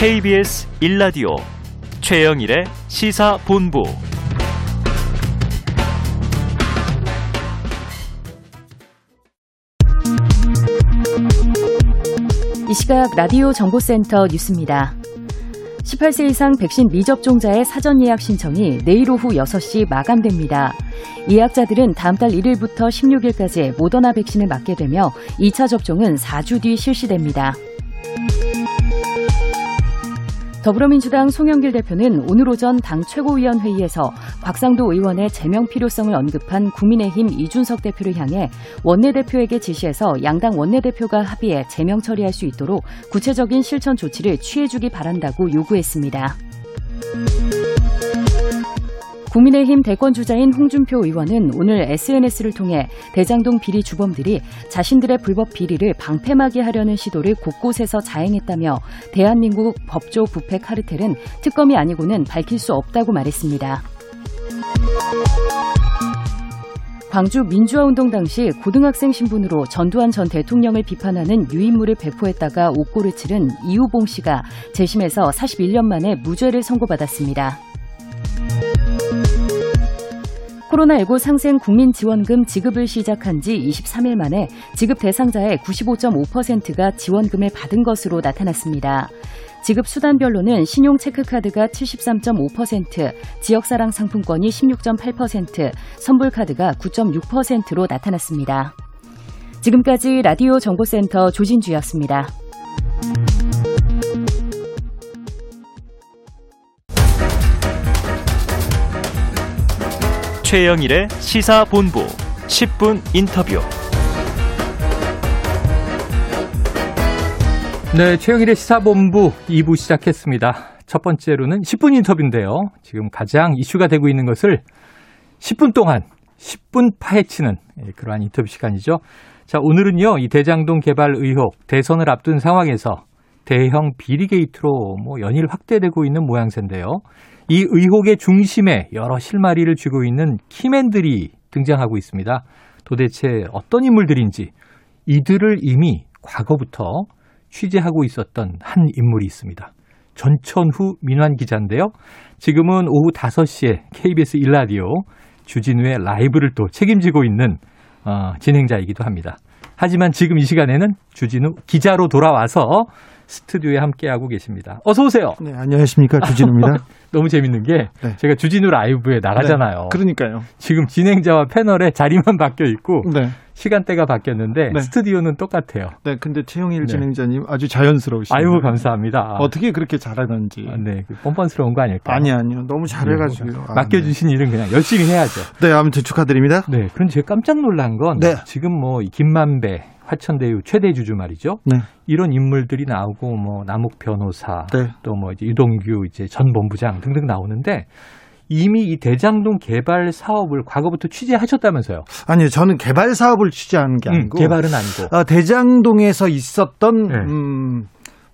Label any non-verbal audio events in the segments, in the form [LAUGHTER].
KBS 1라디오 최영일의 시사본부 이 시각 라디오 정보센터 뉴스입니다. 18세 이상 백신 미접종자의 사전 예약 신청이 내일 오후 6시 마감됩니다. 예약자들은 다음 달 1일부터 16일까지 모더나 백신을 맞게 되며 2차 접종은 4주 뒤 실시됩니다. 더불어민주당 송영길 대표는 오늘 오전 당 최고위원회의에서 곽상도 의원의 제명 필요성을 언급한 국민의힘 이준석 대표를 향해 원내대표에게 지시해서 양당 원내대표가 합의해 제명 처리할 수 있도록 구체적인 실천 조치를 취해주기 바란다고 요구했습니다. 국민의힘 대권 주자인 홍준표 의원은 오늘 SNS를 통해 대장동 비리 주범들이 자신들의 불법 비리를 방패막이 하려는 시도를 곳곳에서 자행했다며 대한민국 법조 부패 카르텔은 특검이 아니고는 밝힐 수 없다고 말했습니다. 광주 민주화운동 당시 고등학생 신분으로 전두환 전 대통령을 비판하는 유인물을 배포했다가 옥고를 치른 이우봉 씨가 재심에서 41년 만에 무죄를 선고받았습니다. 코로나19 상생 국민지원금 지급을 시작한 지 23일 만에 지급 대상자의 95.5%가 지원금을 받은 것으로 나타났습니다. 지급 수단별로는 신용 체크카드가 73.5%, 지역사랑 상품권이 16.8%, 선불카드가 9.6%로 나타났습니다. 지금까지 라디오 정보센터 조진주였습니다. 최영일의 시사본부 10분 인터뷰. 네, 최영일의 시사본부 2부 시작했습니다. 첫 번째로는 10분 인터뷰인데요. 지금 가장 이슈가 되고 있는 것을 10분 동안 10분 파헤치는 예, 그러한 인터뷰 시간이죠. 자, 오늘은요, 이 대장동 개발 의혹, 대선을 앞둔 상황에서 대형 비리 게이트로 뭐 연일 확대되고 있는 모양새인데요. 이 의혹의 중심에 여러 실마리를 쥐고 있는 키맨들이 등장하고 있습니다. 도대체 어떤 인물들인지 이들을 이미 과거부터 취재하고 있었던 한 인물이 있습니다. 전천후 민환 기자인데요. 지금은 오후 5시에 KBS 일라디오 주진우의 라이브를 또 책임지고 있는 어, 진행자이기도 합니다. 하지만 지금 이 시간에는 주진우 기자로 돌아와서 스튜디오에 함께하고 계십니다. 어서 오세요. 네, 안녕하십니까 주진우입니다. [LAUGHS] 너무 재밌는 게 네. 제가 주진우 라이브에 나가잖아요. 네, 그러니까요. 지금 진행자와 패널에 자리만 바뀌어 있고 네, 시간대가 바뀌었는데 네. 스튜디오는 똑같아요. 네. 근데 최영일 네. 진행자님 아주 자연스러우시네요. 아유 감사합니다. 어떻게 그렇게 잘하는지. 아, 네, 그 뻔뻔스러운 거 아닐까요? 아니 아니요, 너무 잘해가지고 네, 아, 맡겨주신 일은 그냥 열심히 해야죠. 네. 네, 아무튼 축하드립니다. 네, 그런데 제가 깜짝 놀란 건 네. 지금 뭐이 김만배 화천대유 최대 주주 말이죠. 네, 이런 인물들이 나오고 뭐 남욱 변호사 네. 또뭐 이제 유동규 이제 전 본부장 등등 나오는데 이미 이 대장동 개발 사업을 과거부터 취재하셨다면서요? 아니요, 저는 개발 사업을 취재하는 게 음, 아니고 개발은 아니고 아, 대장동에서 있었던 네. 음,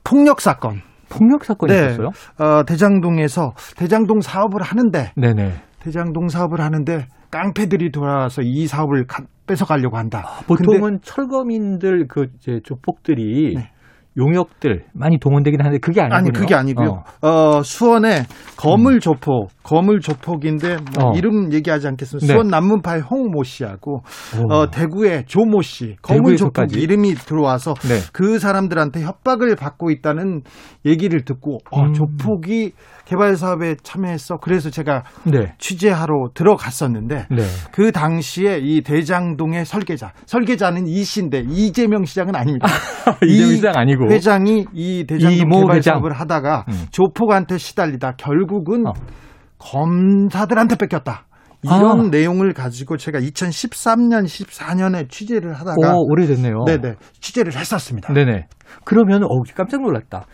폭력 사건. 폭력 사건이 네. 있었어요? 어, 대장동에서 대장동 사업을 하는데 네네. 대장동 사업을 하는데 깡패들이 돌아와서 이 사업을 가- 뺏어가려고 한다. 보통은 철거민들 그 이제 조폭들이 네. 용역들 많이 동원되긴 하는데 그게 아니군요. 아니 그게 아니고요. 어. 어, 수원에 거물 조폭, 거물 조폭인데 뭐 어. 이름 얘기하지 않겠습니다. 네. 수원 남문파의 홍모 씨하고 오. 어, 대구의 조모 씨, 거물? 조폭 이름이 들어와서 네. 그 사람들한테 협박을 받고 있다는 얘기를 듣고 어, 음. 조폭이 개발 사업에 참여했어. 그래서 제가 네. 취재하러 들어갔었는데 네. 그 당시에 이 대장동의 설계자, 설계자는 이 씨인데 이재명 시장은 아닙니다. [LAUGHS] 이재명 이 시장 아니고. 회장이 이 대장동 개발 회장. 사업을 하다가 음. 조폭한테 시달리다 결국은 어. 검사들한테 뺏겼다. 이런 아. 내용을 가지고 제가 2013년, 14년에 취재를 하다가 오, 오래됐네요. 네네 취재를 했었습니다. 네네. 그러면 어 깜짝 놀랐다.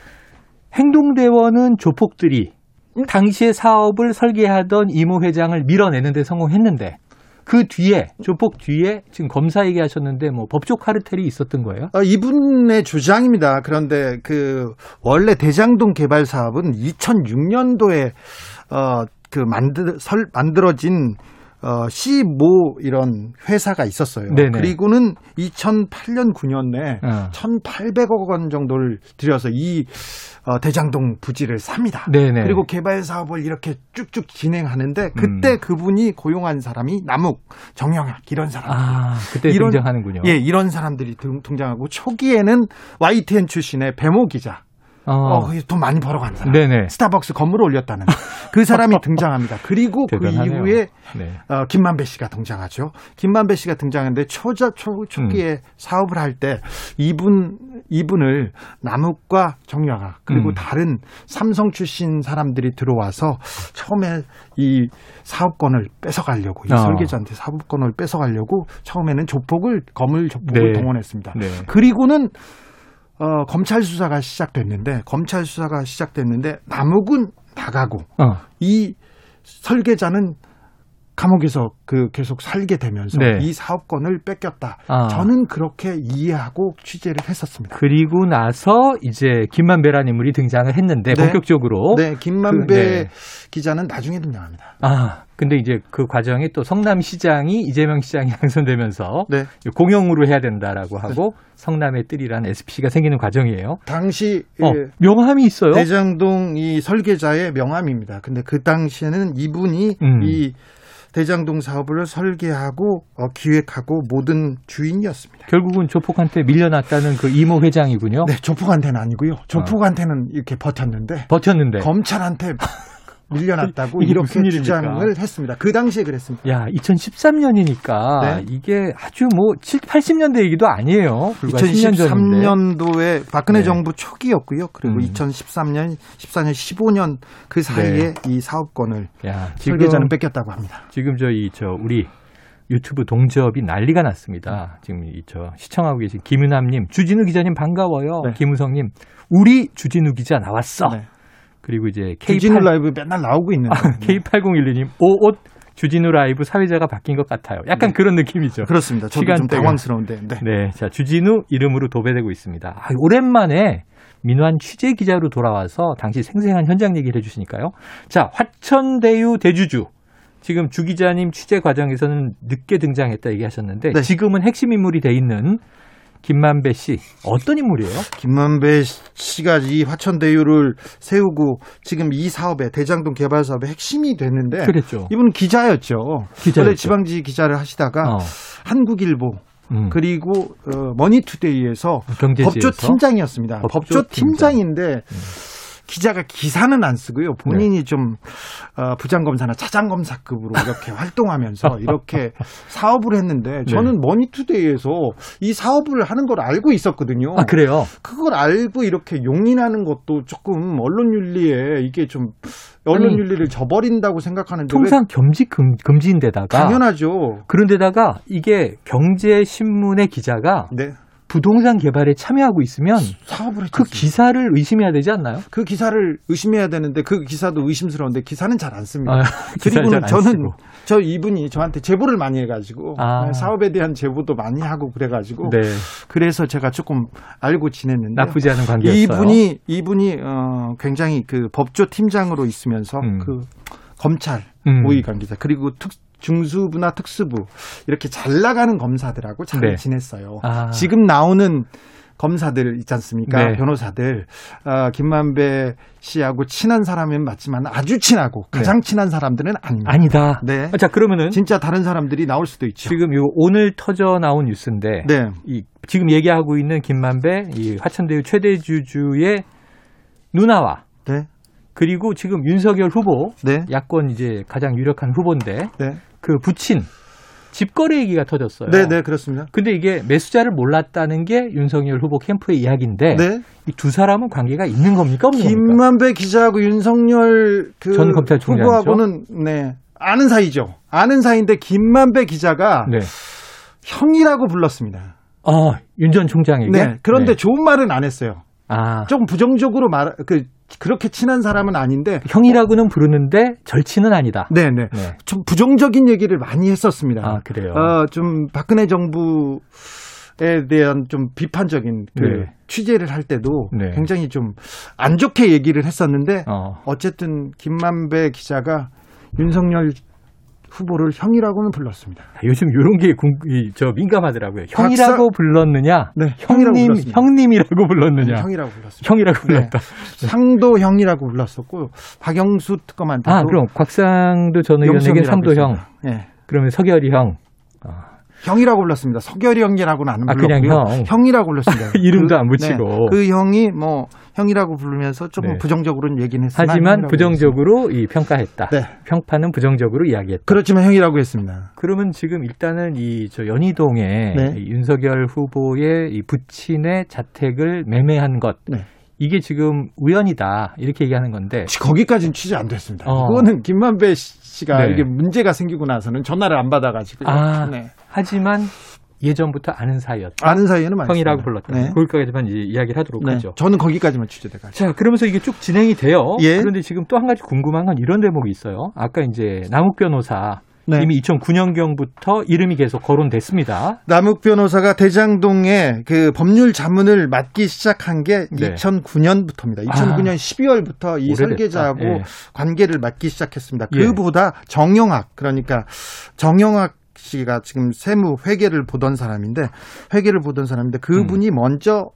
행동대원은 조폭들이 음? 당시에 사업을 설계하던 이모 회장을 밀어내는데 성공했는데 그 뒤에 조폭 뒤에 지금 검사 얘기하셨는데 뭐 법조 카르텔이 있었던 거예요? 어, 이분의 주장입니다. 그런데 그 원래 대장동 개발 사업은 2006년도에 어, 그 만들 설 만들어진 어, C 모 이런 회사가 있었어요. 네네. 그리고는 2008년 9년에 어. 1,800억 원 정도를 들여서 이 어, 대장동 부지를 삽니다. 네네. 그리고 개발 사업을 이렇게 쭉쭉 진행하는데 그때 음. 그분이 고용한 사람이 남욱, 정영학 이런 사람. 아, 그때 이런- 등장하는군요. 예, 이런 사람들이 등, 등장하고 초기에는 YTN 출신의 배모 기자. 어. 어, 돈 많이 벌어간 사람. 네네. 스타벅스 건물을 올렸다는 그 [LAUGHS] 사람이 등장합니다. 그리고 그 대단하네요. 이후에 네. 어, 김만배 씨가 등장하죠. 김만배 씨가 등장하는데 초자 초 초기에 음. 사업을 할 때 이분 이분을 남욱과 정유아가 그리고 음. 다른 삼성 출신 사람들이 들어와서 처음에 이 사업권을 뺏어가려고 이 아. 설계자한테 사업권을 뺏어가려고 처음에는 조폭을 검을 조폭을 네. 동원했습니다. 네. 그리고는 어, 검찰 수사가 시작됐는데 검찰 수사가 시작됐는데 남욱은 나가고 어. 이 설계자는 감옥에서 그 계속 살게 되면서 네. 이 사업권을 뺏겼다. 아. 저는 그렇게 이해하고 취재를 했었습니다. 그리고 나서 이제 김만배라는 인물이 등장을 했는데 네. 본격적으로 네, 김만배 그, 네. 기자는 나중에 등장합니다. 아 근데 이제 그 과정에 또 성남시장이 이재명 시장이 [LAUGHS] 당선되면서 네, 공영으로 해야 된다라고 하고 성남의 뜰이라는 SPC가 생기는 과정이에요. 당시 어, 예, 명함이 있어요. 대장동 이 설계자의 명함입니다. 근데 그 당시에는 이분이 음. 이 대장동 사업을 설계하고 어, 기획하고 모든 주인이었습니다. 결국은 조폭한테 밀려났다는 그 이모 회장이군요. 네, 조폭한테는 아니고요. 조폭한테는 이렇게 버텼는데 버텼는데. 검찰한테 밀려났다고 이렇게? 주장을 했습니다. 그 당시에 그랬습니다. 야, 2013년이니까 네. 이게 아주 뭐 7, 80년대 얘기도 아니에요. 불과 10년 전인데. 2013년도에 박근혜 네. 정부 초기였고요. 그리고 음. 2013년, 14년, 15년 그 사이에 이 사업권을 야, 네. 지금 설계자는 뺏겼다고 합니다. 지금 저희 저 우리 유튜브 동접이 난리가 났습니다. 지금 이저 시청하고 계신 김은함님, 주진우 기자님 반가워요. 네. 김우성님, 우리 주진우 기자 나왔어. 네. 그리고 이제 주진우 K8 라이브 맨날 나오고 있는데. 아, K8012님, 오옷 주진우 라이브 사회자가 바뀐 것 같아요. 약간 네. 그런 느낌이죠. 그렇습니다. 저도 좀 시간대가. 당황스러운데. 네. 네, 자 주진우 이름으로 도배되고 있습니다. 아, 오랜만에 민환 취재 기자로 돌아와서 당시 생생한 현장 얘기를 해 주시니까요. 자, 화천대유 대주주. 지금 주 기자님 취재 과정에서는 늦게 등장했다 얘기하셨는데 네. 지금은 핵심 인물이 돼 있는 김만배 씨 어떤 인물이에요? 김만배 씨가 이 화천대유를 세우고 지금 이 사업에 대장동 개발 사업의 핵심이 됐는데 그랬죠. 이분 기자였죠. 기자였죠. 원래 지방지 기자를 하시다가 어, 한국일보 음, 그리고 어, 머니투데이에서 경제지에서 법조 팀장이었습니다. 법조 법조 팀장. 팀장인데 기자가 기사는 안 쓰고요. 본인이 네. 좀 어, 부장검사나 차장검사급으로 이렇게 [LAUGHS] 활동하면서 이렇게 사업을 했는데 저는 머니투데이에서 이 사업을 하는 걸 알고 있었거든요. 아 그래요. 그걸 알고 이렇게 용인하는 것도 조금 언론 윤리에 이게 좀 언론 윤리를 저버린다고 생각하는데 왜 통상 겸직 금, 금지인데다가 당연하죠. 그런데다가 이게 경제 신문의 기자가 네. 부동산 개발에 참여하고 있으면 사업을. 그 기사를 의심해야 되지 않나요? 그 기사를 의심해야 되는데 그 기사도 의심스러운데 기사는 잘 안 씁니다. 아, [LAUGHS] 그리고는 저는 쓰고. 저 이분이 저한테 제보를 많이 해가지고 아. 사업에 대한 제보도 많이 하고 그래가지고 네, 그래서 제가 조금 알고 지냈는데 나쁘지 않은 관계였어요. 이분이 이분이 어 굉장히 그 법조 팀장으로 있으면서 음. 그 검찰 음. 모의 관계자 그리고 특 중수부나 특수부 이렇게 잘 나가는 검사들하고 잘 네. 지냈어요. 아. 지금 나오는 검사들 있지 않습니까? 네. 변호사들 아, 김만배 씨하고 친한 사람은 맞지만 아주 친하고 가장 친한 사람들은 아닙니다. 네. 아니다. 네. 자 그러면은 진짜 다른 사람들이 나올 수도 있죠. 지금 요 오늘 터져 나온 뉴스인데 네. 이 지금 얘기하고 있는 김만배 이 화천대유 최대 주주의 누나와 네. 그리고 지금 윤석열 후보 네. 야권 이제 가장 유력한 후보인데 네. 그 부친 집거래 얘기가 터졌어요. 네, 네, 그렇습니다. 근데 이게 매수자를 몰랐다는 게 윤석열 후보 캠프의 이야기인데 네. 이두 사람은 관계가 있는 겁니까? 김만배 기자하고 윤석열 그 전 검찰총장이죠? 후보하고는 네 아는 사이죠. 아는 사이인데 김만배 기자가 네. 형이라고 불렀습니다. 어, 윤전 총장에게. 네. 그런데 네. 좋은 말은 안 했어요. 아, 좀 부정적으로 말 그 그렇게 친한 사람은 아닌데 형이라고는 부르는데 절친은 아니다. 네, 네. 네. 좀 부정적인 얘기를 많이 했었습니다. 아, 그래요. 어, 좀 박근혜 정부 에 대한 좀 비판적인 그 네. 취재를 할 때도 네. 굉장히 좀 안 좋게 얘기를 했었는데 어. 어쨌든 김만배 기자가 윤석열 후보를 형이라고는 불렀습니다. 요즘 이런 게 궁, 이, 저 민감하더라고요. 형이라고 불렀느냐? 네, 형이라고 형님, 불렀습니다. 형님이라고 불렀느냐? 형이라고 불렀습니다. 형이라고 불렀다. 상도 형이라고 불렀었고 박영수 특검한테도 아, 그럼 곽상도 전 의원에게 삼도형. 했습니다. 예. 그러면 서결이 형. 형이라고 불렀습니다. 석열이 형이라고는 안 아, 불렀고요. 형. 이라고 불렀습니다. [LAUGHS] 이름도 안 붙이고. 네, 그 형이 뭐 형이라고 부르면서 좀 네. 부정적으로는 얘기는 했으나 하지만 부정적으로 이 평가했다. 네. 평판은 부정적으로 이야기했다. 그렇지만 형이라고 했습니다. 그러면 지금 일단은 이 저 연희동에 네. 이 윤석열 후보의 이 부친의 자택을 매매한 것 네. 이게 지금 우연이다 이렇게 얘기하는 건데 거기까지는 취재 안 됐습니다. 어. 그거는 김만배 씨가 네. 이게 문제가 생기고 나서는 전화를 안 받아가지고 아 네. 하지만 예전부터 아는 사이였다. 아는 사이에는. 형이라고 불렀다. 네. 거기까지만 이제 이야기를 하도록 네. 하죠. 저는 거기까지만 취재돼가지고. 자, 그러면서 이게 쭉 진행이 돼요. 예. 그런데 지금 또 한 가지 궁금한 건 이런 대목이 있어요. 아까 이제 남욱 변호사 네. 이미 2009년경부터 이름이 계속 거론됐습니다. 남욱 변호사가 대장동에 그 법률 자문을 맡기 시작한 게 네. 2009년부터입니다. 2009년 12월부터 이 오래됐다. 설계자하고 예. 관계를 맡기 시작했습니다. 예. 그보다 정영학 그러니까 정영학 씨가 지금 세무 회계를 보던 사람인데 회계를 보던 사람인데 그분이 음. 먼저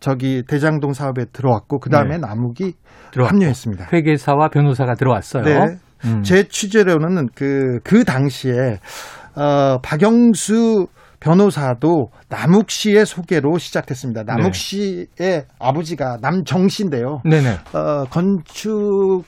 저기 대장동 사업에 들어왔고 그 다음에 네. 남욱이 들어왔고. 합류했습니다. 회계사와 변호사가 들어왔어요. 네. 음. 제 취재로는 그, 그 당시에, 어, 박영수 변호사도 남욱 씨의 소개로 시작됐습니다. 남욱 네. 씨의 아버지가 남정 씨인데요. 네네. 어, 건축,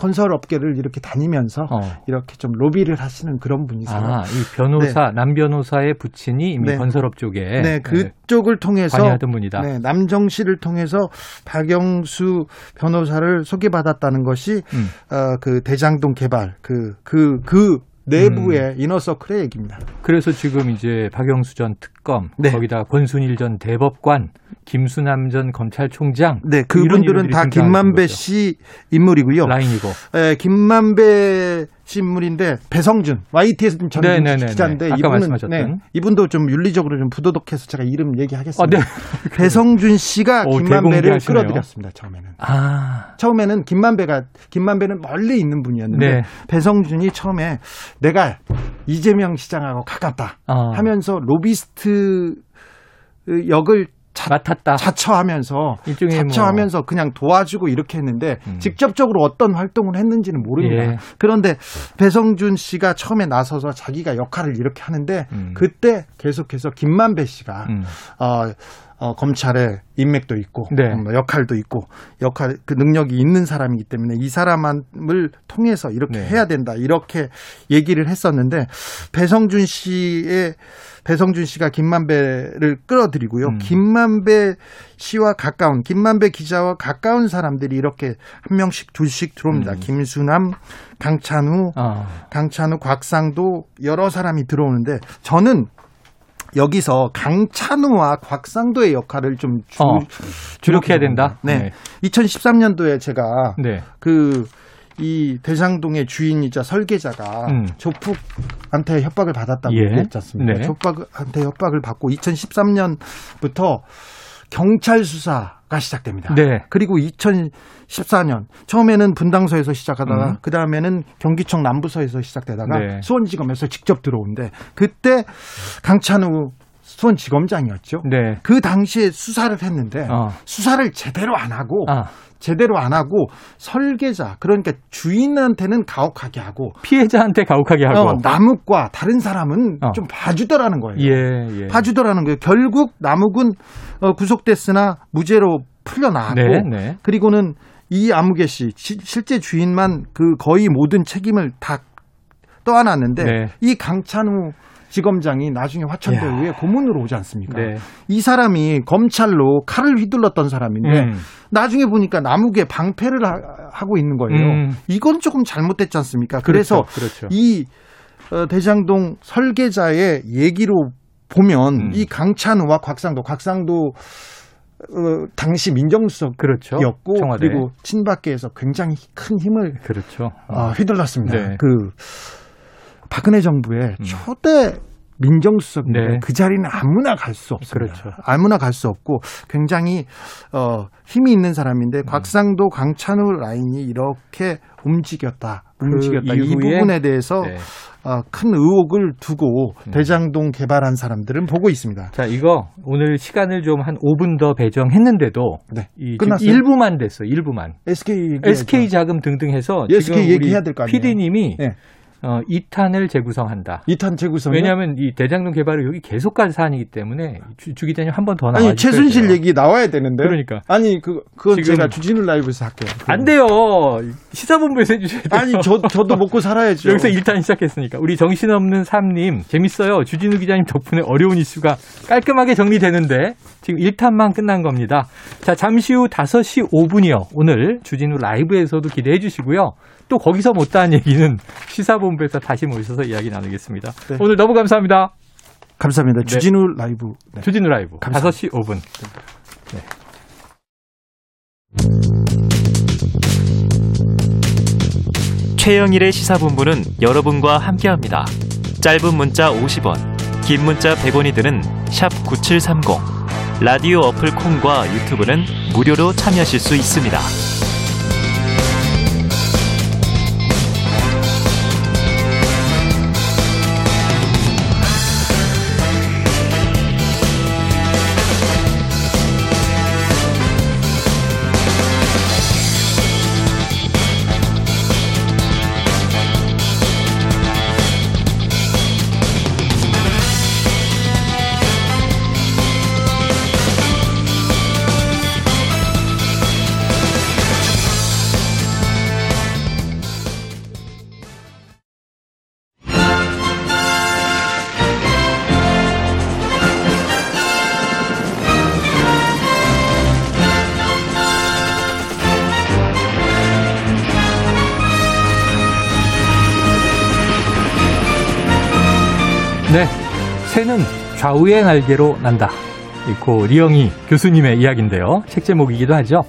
건설 업계를 이렇게 다니면서 어. 이렇게 좀 로비를 하시는 그런 분이세요. 아, 이 변호사, 남 변호사의 부친이 이미 네. 건설업 쪽에 네, 그쪽을 통해서 관여하던 분이다. 네, 남정 씨를 통해서 박영수 변호사를 소개받았다는 것이 음. 어, 그 대장동 개발 그 그 그 내부의 음. 이너서클의 얘기입니다. 그래서 지금 이제 박영수 전 특 검, 네. 거기다 권순일 전 대법관, 김수남 전 검찰총장, 네, 그분들은 다 김만배. 씨 인물이고요. 라인이고. 에, 김만배 씨 인물인데 배성준 YTS 전 네, 네, 네, 기자인데 네. 아까 이분은 말씀하셨던. 네, 이분도 좀 윤리적으로 좀 부도덕해서 제가 이름 아, 얘기하겠습니다. 네. 배성준 씨가 오, 김만배를. 끌어들였습니다. 처음에는. 아, 처음에는 김만배가 김만배는 멀리 있는 분이었는데 네. 배성준이 처음에 내가 이재명 시장하고 가깝다 어. 하면서 로비스트 역을 자, 맡았다. 자처하면서 일종의 뭐- 자처하면서 그냥 도와주고 이렇게 했는데 음. 직접적으로 어떤 활동을 했는지는 모릅니다. 예. 그런데 배성준 씨가 처음에 나서서 자기가 역할을 이렇게 하는데 음. 그때 계속해서 김만배 씨가 음. 어, 어, 검찰에 인맥도 있고 네. 뭐 역할도 있고 역할 그 능력이 있는 사람이기 때문에 이 사람을 통해서 이렇게 네. 해야 된다 이렇게 얘기를 했었는데 배성준 씨의 배성준 씨가 김만배를 끌어들이고요. 음. 김만배 씨와 가까운 김만배 기자와 가까운 사람들이 이렇게 한 명씩 둘씩 들어옵니다. 음. 김수남, 강찬우, 아, 강찬우, 곽상도 여러 사람이 들어오는데 저는 여기서 강찬우와 곽상도의 역할을 좀 주, 어, 주목해서 된다? 봅니다. 네. 2013년도에 제가 네. 그이 대장동의 주인이자 설계자가 음. 조폭한테 협박을 받았다고 예. 얘기했지 않습니까? 네. 조폭한테 협박을 받고 2013년부터 경찰 수사가 시작됩니다. 네. 그리고 2014년 처음에는 분당서에서 시작하다가 음. 그 다음에는 경기청 남부서에서 시작되다가 네. 수원지검에서 직접 들어오는데 그때 강찬우 수원지검장이었죠. 네. 그 당시에 수사를 했는데 어. 수사를 제대로 안 하고 아, 제대로 안 하고 설계자 그러니까 주인한테는 가혹하게 하고 피해자한테 가혹하게 하고. 어, 남욱과 다른 사람은 어. 좀 봐주더라는 거예요. 예, 예. 봐주더라는 거예요. 결국 남욱은 어, 구속됐으나 무죄로 풀려나왔고 네, 네. 그리고는 이 아무개 씨 시- 실제 주인만 그 거의 모든 책임을 다 떠안았는데 네. 이 강찬우 지검장이 나중에 화천대유에 고문으로 오지 않습니까? 네. 이 사람이 검찰로 칼을 휘둘렀던 사람인데 음. 나중에 보니까 남욱에 방패를 하, 고 있는 거예요. 음. 이건 조금 잘못됐지 않습니까? 그래서 그렇죠. 그렇죠. 이 어, 대장동 설계자의 얘기로 보면 음. 이 강찬우와 곽상도, 곽상도 어, 당시 민정수석이었고 그렇죠. 그리고 친박계에서 굉장히 큰 힘을 그렇죠. 어, 휘둘렀습니다. 네. 그 박근혜 정부의 음. 초대 민정수석인데 네. 그 자리는 아무나 갈 수 없습니다. 그렇죠. 아무나 갈 수 없고 굉장히 어, 힘이 있는 사람인데 음. 곽상도 강찬우 라인이 이렇게 움직였다. 이그 이후에 부분에 대해서 네. 어, 큰 의혹을 두고 음. 대장동 개발한 사람들은 보고 있습니다. 자, 이거 오늘 시간을 좀 한 5분 더 배정했는데도 네. 이 끝났어요? 일부만 됐어요. 일부만. SK. SK 자금 등등 해서 SK 지금 얘기해야 될거 아니에요? PD님이 네. 어, 2탄을 재구성한다. 이탄 재구성 왜냐하면 이 대장동 개발은 여기 계속 갈 사안이기 때문에 주, 주 기자님 한 번 더 나와 아니 최순실 얘기 나와야 되는데. 그러니까. 아니 그 그건 제가 주진우 라이브에서 할게요. 안 돼요. 시사본부에서 해주셔야 돼요. 아니 저 저도 먹고 살아야죠. 여기서 1탄 시작했으니까 우리 정신없는 삼님 재밌어요. 주진우 기자님 덕분에 어려운 이슈가 깔끔하게 정리되는데 지금 1탄만 끝난 겁니다. 자 잠시 후 5시 5분이요. 오늘 주진우 라이브에서도 기대해 주시고요. 또 거기서 못다한 얘기는 시사본부에서 다시 모셔서 이야기 나누겠습니다. 네. 오늘 너무 감사합니다. 감사합니다. 주진우 라이브. 네. 주진우 라이브 감사합니다. 5시 5분. 최영일의 시사본부는 여러분과 함께합니다. 짧은 문자 50원, 긴 문자 100원이 드는 샵 9730. 라디오 어플 콩과 유튜브는 무료로 참여하실 수 있습니다. 좌우의 날개로 난다. 이고 리영희 교수님의 이야기인데요. 책 제목이기도 하죠.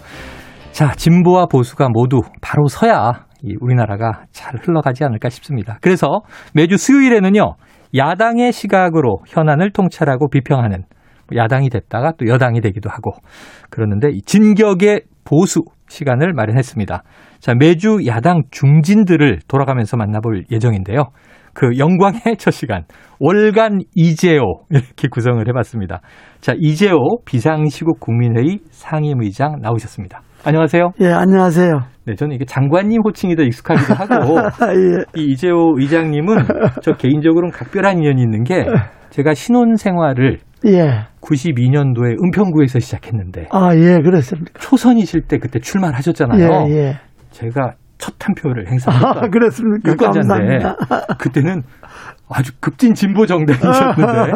자, 진보와 보수가 모두 바로 서야 이 우리나라가 잘 흘러가지 않을까 싶습니다. 그래서 매주 수요일에는요. 야당의 시각으로 현안을 통찰하고 비평하는 야당이 됐다가 또 여당이 되기도 하고 그러는데 이 진격의 보수 시간을 마련했습니다. 자, 매주 야당 중진들을 돌아가면서 만나볼 예정인데요. 그 영광의 첫 시간 월간 이재호 이렇게 구성을 해봤습니다. 자 이재호 비상시국 국민회의 상임의장 나오셨습니다. 안녕하세요. 예, 안녕하세요. 네, 저는 이게 장관님 호칭이 더 익숙하기도 하고 [LAUGHS] 예, 이 이재호 의장님은 저 개인적으로는 각별한 인연이 있는 게 제가 신혼 생활을 예. 92년도에 은평구에서 시작했는데 아, 예, 그렇습니까. 초선이실 때 그때 출마하셨잖아요. 예, 예. 제가 첫 한 표를 아, 행사했다. 그렇습니까. 유권자인데 감사합니다. 그때는 아주 급진 진보 정당이셨는데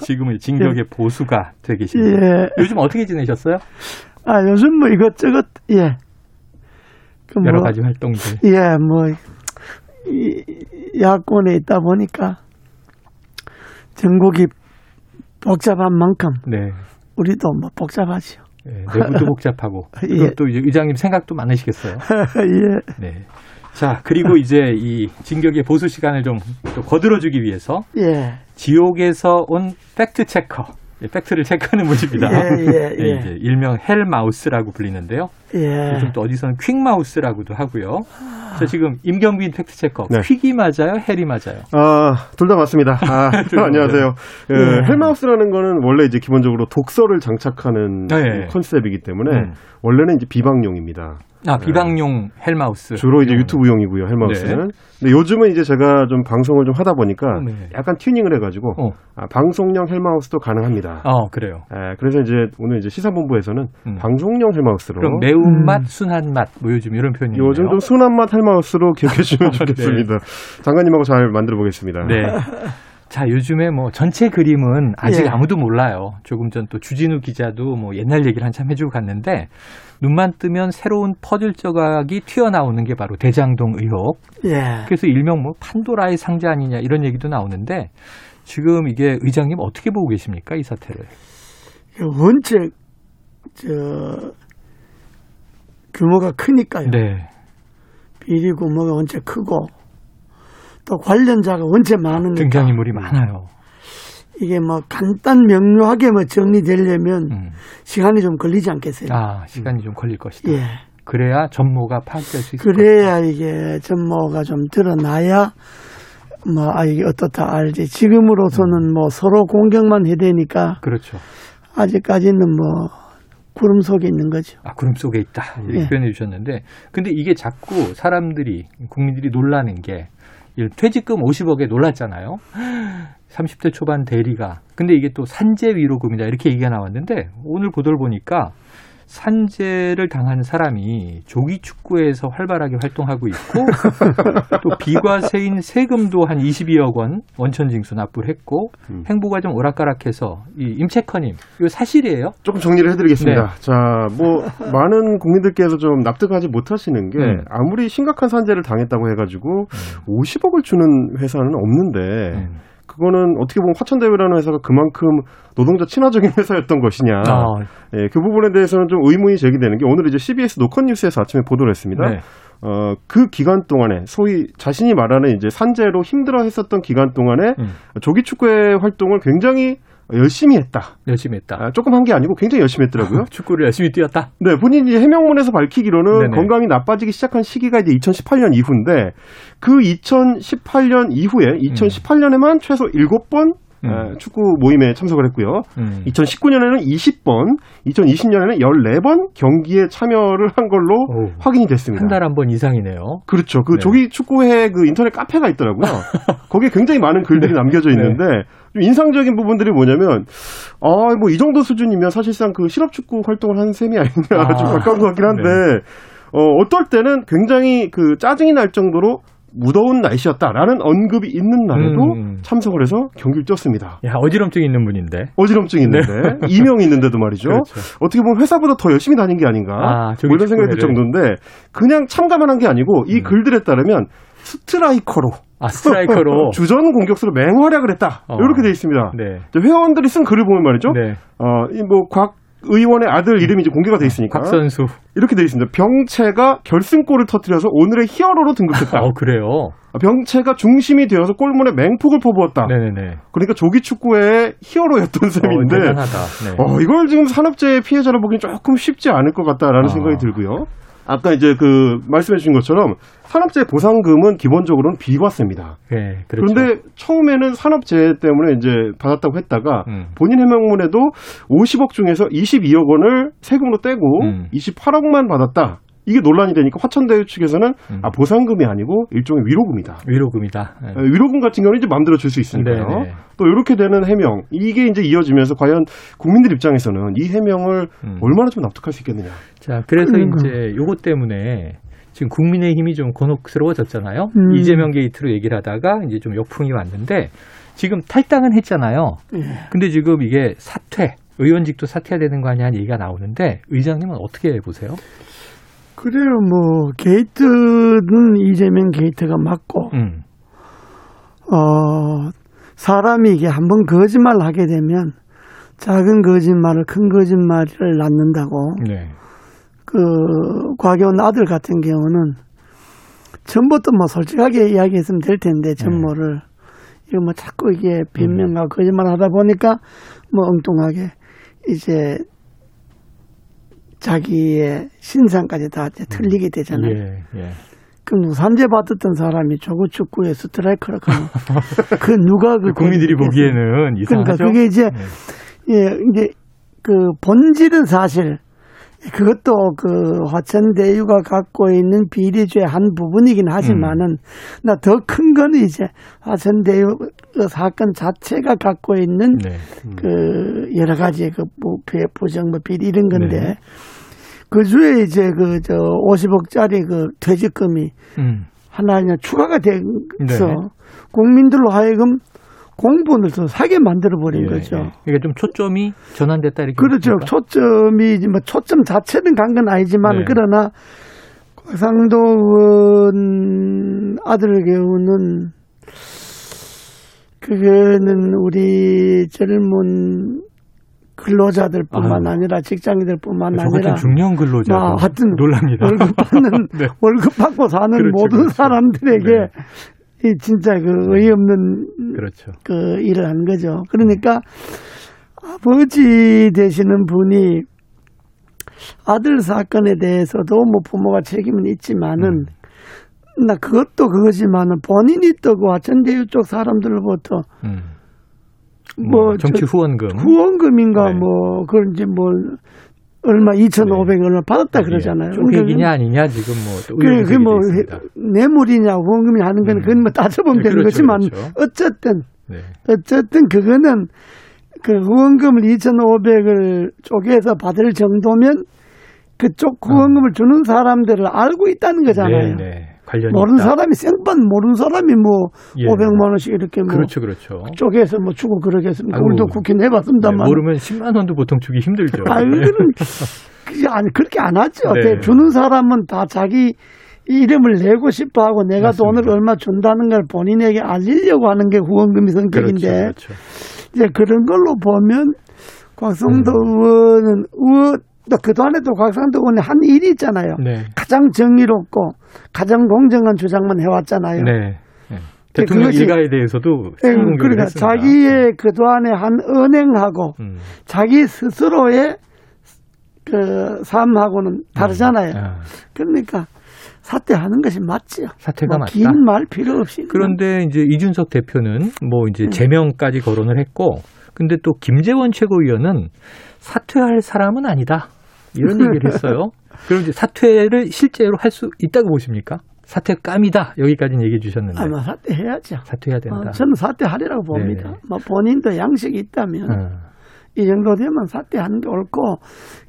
[LAUGHS] 지금은 진격의 보수가 되 계십니다. 예. 요즘 어떻게 지내셨어요? 아, 요즘 뭐 이것저것, 예. 그 뭐, 여러 가지 활동들. 예, 뭐, 이, 야권에 있다 보니까 전국이 복잡한 만큼 네. 우리도 뭐 복잡하죠. 네, 내부도 [LAUGHS] 복잡하고 예. 또 이제 의장님 생각도 많으시겠어요. [LAUGHS] 예, 네. 자 그리고 이제 이 진격의 보수 시간을 좀또 거들어주기 위해서 예. 지옥에서 온 fact checker, 네, 팩트를 체크하는 분입니다. 예, 예, [LAUGHS] 네, 예. 이제 일명 헬마우스라고 불리는데요. 예. 요즘 또 어디서는 퀵마우스라고도 하고요. 저 지금 임경빈 fact checker, 네. 퀵이 맞아요, 헬이 맞아요? 아, 둘 다 맞습니다. 아, [LAUGHS] [LAUGHS] 안녕하세요. 예, 예. 헬마우스라는 거는 원래 이제 기본적으로 독서를 장착하는 네. 컨셉이기 때문에 음. 원래는 이제 비방용입니다. 아 비방용 헬마우스. 주로 이제 유튜브용이고요, 헬마우스는. 근데 요즘은 이제 제가 좀 방송을 좀 하다 보니까 네. 약간 튜닝을 해가지고 어. 아, 방송용 헬마우스도 가능합니다. 어 그래요. 예, 그래서 이제 오늘 이제 시사본부에서는 음. 방송용 헬마우스로 그럼 매운맛, 순한맛, 뭐 요즘 이런 표현이네요. 요즘 좀 순한 맛 헬마우스로 기억해 주시면 [LAUGHS] 좋겠습니다. 장관님하고 잘 만들어 보겠습니다. 네. [LAUGHS] 자, 요즘에 뭐 전체 그림은 아직 예. 아무도 몰라요. 조금 전 또 주진우 기자도 뭐 옛날 얘기를 한참 해주고 갔는데 눈만 뜨면 새로운 퍼즐 조각이 튀어나오는 게 바로 대장동 의혹. 예. 그래서 일명 뭐 판도라의 상자 아니냐 이런 얘기도 나오는데 지금 이게 의장님 어떻게 보고 계십니까 이 사태를? 원체, 저, 규모가 크니까요. 네. 비리 규모가 원체 크고, 또 관련자가 원체 많으니까. 등장인물이 많아요. 이게 뭐 간단 명료하게 뭐 정리되려면 음. 시간이 좀 걸리지 않겠어요? 아, 시간이 좀 걸릴 것이다. 예. 그래야 전모가 파악될 수 있을 그래야 이게 전모가 좀 드러나야 뭐 아 이게 어떻다 알지. 지금으로서는 뭐 서로 공격만 해대니까 그렇죠. 아직까지는 뭐 구름 속에 있는 거죠. 아, 구름 속에 있다. 이렇게 예. 표현해 주셨는데. 근데 이게 자꾸 사람들이, 국민들이 놀라는 게, 이 퇴직금 50억에 놀랐잖아요. 30대 초반 대리가. 근데 이게 또 산재 위로금이다. 이렇게 얘기가 나왔는데, 오늘 보도를 보니까 산재를 당한 사람이 조기 축구에서 활발하게 활동하고 있고, [LAUGHS] 또 비과세인 세금도 한 22억 원 원천 징수 납부를 했고, 음. 행보가 좀 오락가락해서, 이 임채커님, 이거 사실이에요? 조금 정리를 해드리겠습니다. 네. 자, 뭐 많은 국민들께서 좀 납득하지 못하시는 게 음. 아무리 심각한 산재를 당했다고 해가지고 50억을 주는 회사는 없는데 음. 그거는 어떻게 보면 화천대유라는 회사가 그만큼 노동자 친화적인 [LAUGHS] 회사였던 것이냐. 아, 예, 그 부분에 대해서는 좀 의문이 제기되는 게 오늘 이제 CBS 노컷뉴스에서 아침에 보도를 했습니다. 네. 어, 그 기간 동안에 소위 자신이 말하는 이제 산재로 힘들어 했었던 기간 동안에 음. 조기 축구의 활동을 굉장히 열심히 했다. 열심히 했다. 아, 조금 한 게 아니고 굉장히 열심히 했더라고요. [LAUGHS] 축구를 열심히 뛰었다. 네, 본인이 해명문에서 밝히기로는 네네. 건강이 나빠지기 시작한 시기가 이제 2018년 이후인데 그 2018년 이후에 2018년에만 최소 7번 음. 축구 모임에 참석을 했고요. 음. 2019년에는 20번, 2020년에는 14번 경기에 참여를 한 걸로 오. 확인이 됐습니다. 한 달 한 번 이상이네요. 그렇죠. 그 네. 조기 축구회 그 인터넷 카페가 있더라고요. [LAUGHS] 거기에 굉장히 많은 글들이 네. 남겨져 있는데 좀 인상적인 부분들이 뭐냐면 아 뭐 이 정도 수준이면 사실상 그 실업 축구 활동을 한 셈이 아니냐 아. [LAUGHS] 좀 가까운 것 같긴 한데 네. 어 어떨 때는 굉장히 그 짜증이 날 정도로 무더운 날씨였다라는 언급이 있는 날에도 음. 참석을 해서 경기를 뛰었습니다. 야, 어지럼증 있는 분인데. 어지럼증 있는데 [LAUGHS] 이명이 있는데도 말이죠. 네. 그렇죠. 어떻게 보면 회사보다 더 열심히 다닌 게 아닌가 아, 뭐 이런 생각이 들. 정도인데 그냥 참가만 한 게 아니고 이 음. 글들에 따르면 스트라이커로 아, 스트라이커로. [LAUGHS] 주전 공격수로 맹활약을 했다 어. 이렇게 돼 있습니다. 네. 회원들이 쓴 글을 보면 말이죠. 네. 어이뭐 곽 의원의 아들 이름이 이제 공개가 돼 있으니까 곽 선수. 이렇게 돼 있습니다. 병채가 결승골을 터뜨려서 오늘의 히어로로 등극했다. 어, 그래요. 병채가 중심이 되어서 골문에 맹폭을 퍼부었다. 네네네. 그러니까 조기 축구의 히어로였던 어, 셈인데 대단하다. 네. 어, 이걸 지금 산업재해 피해자로 보기엔 조금 쉽지 않을 것 같다라는 아. 생각이 들고요. 아까 이제 그 말씀해 주신 것처럼 산업재해 보상금은 기본적으로는 비과세입니다. 네, 그렇죠. 그런데 처음에는 산업재해 때문에 이제 받았다고 했다가 음. 본인 해명문에도 50억 중에서 22억 원을 세금으로 떼고 음. 28억만 받았다. 이게 논란이 되니까 화천대유 측에서는 음. 아 보상금이 아니고 일종의 위로금이다. 위로금이다. 네. 어, 위로금 같은 경우는 이제 마음대로 줄 수 있으니까요. 네네. 또 이렇게 되는 해명 이게 이제 이어지면서 과연 국민들 입장에서는 이 해명을 음. 얼마나 좀 납득할 수 있겠느냐. 자, 그래서 그러니까. 이제 요것 때문에 지금 국민의힘이 좀 곤혹스러워졌잖아요. 음. 이재명 게이트로 얘기를 하다가 이제 좀 역풍이 왔는데 지금 탈당은 했잖아요. 예. 근데 지금 이게 사퇴, 의원직도 사퇴해야 되는 거 아니야 하는 얘기가 나오는데 의장님은 어떻게 보세요? 그래요, 뭐, 게이트는 이재명 게이트가 맞고, 음. 어, 사람이 이게 한번 거짓말 하게 되면 작은 거짓말을 큰 거짓말을 낳는다고, 네. 그, 과교원 아들 같은 경우는 전부터 뭐 솔직하게 이야기했으면 될 텐데, 전모를. 이거 뭐 자꾸 이게 변명하고 거짓말 하다 보니까 뭐 엉뚱하게 이제 자기의 신상까지 다 이제 틀리게 되잖아요. 예, 예. 그럼 산재 받았던 사람이 조구 축구에 스트라이커로 가면 그 누가 그 국민들이? 보기에는 이상하죠. 그러니까 그게 이제 네. 예 이제 그 본질은 사실 그것도 그 화천대유가 갖고 있는 비리죄 한 부분이긴 하지만은 나더 큰 거는 이제 화천대유 그 사건 자체가 갖고 있는 네. 그 여러 가지 그 부패 부정 뭐 비리 이런 건데 네. 그 주에 이제 그 저 50억짜리 그 퇴직금이 음. 하나 그냥 추가가 돼서 네. 국민들로 하여금 공분을 더 사게 만들어 버린 예, 거죠. 예. 그러니까 좀 초점이 전환됐다 이렇게 그렇죠. 보십니까? 초점이 뭐 초점 자체는 간 건 아니지만 네. 그러나 곽상도 의원 아들 경우는 그거는 우리 젊은 근로자들뿐만 아유. 아니라 직장인들뿐만 아니라 중년 근로자 아, 하여튼 놀랍니다. 월급 받는 [LAUGHS] 네. 월급 받고 사는 그렇죠, 모든 그렇죠. 사람들에게 네. 이 진짜 그 어이없는 그렇죠. 그 일을 한 거죠. 그러니까 아버지 되시는 분이 아들 사건에 대해서도 뭐 부모가 책임은 있지만은 음. 나 그것도 그거지만은 본인이 또그 화천대유 쪽 사람들로부터 음. 뭐뭐 정치 저- 후원금. 후원금인가 네. 뭐 그런 이제 뭐 얼마 2,500 얼마 받았다 그러잖아요. 쪼개기냐 아니냐 지금 뭐또 그, 의혹이 그 뭐, 있습니다. 뇌물이냐, 후원금이 하는 거는 음. 그건 뭐 따져보면 네, 되는 그렇죠, 거지만, 그렇죠. 어쨌든, 네. 어쨌든 그거는 그 후원금을 2,500을 쪼개서 받을 정도면 그쪽 후원금을 주는 사람들을 알고 있다는 거잖아요. 네, 네. 관련이 모르는 있다. 사람이 생판 모르는 사람이 뭐 예. 500만 원씩 이렇게 뭐 그렇죠, 그렇죠. 쪼개서 뭐 주고 그러겠습니까? 아이고. 우리도 국회 네, 내봤습니다만. 모르면 10만 원도 보통 주기 힘들죠. 아, 이거는 그게 아니 그렇게 안 하죠. 네. 주는 사람은 다 자기 이름을 내고 싶어 하고 내가 맞습니다. 돈을 얼마 준다는 걸 본인에게 알리려고 하는 게 후원금이 성격인데 그렇죠, 그렇죠. 이제 그런 걸로 보면 곽성도 음. 의원은 의원 또 그동안에도 곽상도 의원이 한 일이 있잖아요. 네. 가장 정의롭고 가장 공정한 주장만 해왔잖아요. 네. 네. 대통령 그것이- 일가에 대해서도 예, 상공격을 그러니까 했습니다. 자기의 그동안에 한 은행하고 음. 자기 스스로의 그 삶하고는 다르잖아요. 아, 그러니까 사퇴하는 것이 맞죠. 사퇴가 뭐 맞다. 긴말 필요 없이. 그런데 이제 이준석 대표는 뭐 음. 이제 제명까지 거론을 했고, 근데 또 김재원 최고위원은 사퇴할 사람은 아니다 이런 얘기를 했어요. 그럼 이제 사퇴를 실제로 할 수 있다고 보십니까? 사퇴감이다 여기까지는 얘기해 주셨는데 아마 사퇴해야죠. 사퇴해야 된다. 어, 저는 사퇴하리라고 봅니다. 네. 뭐 본인도 양식이 있다면 어, 이 정도 되면 사퇴하는 게 옳고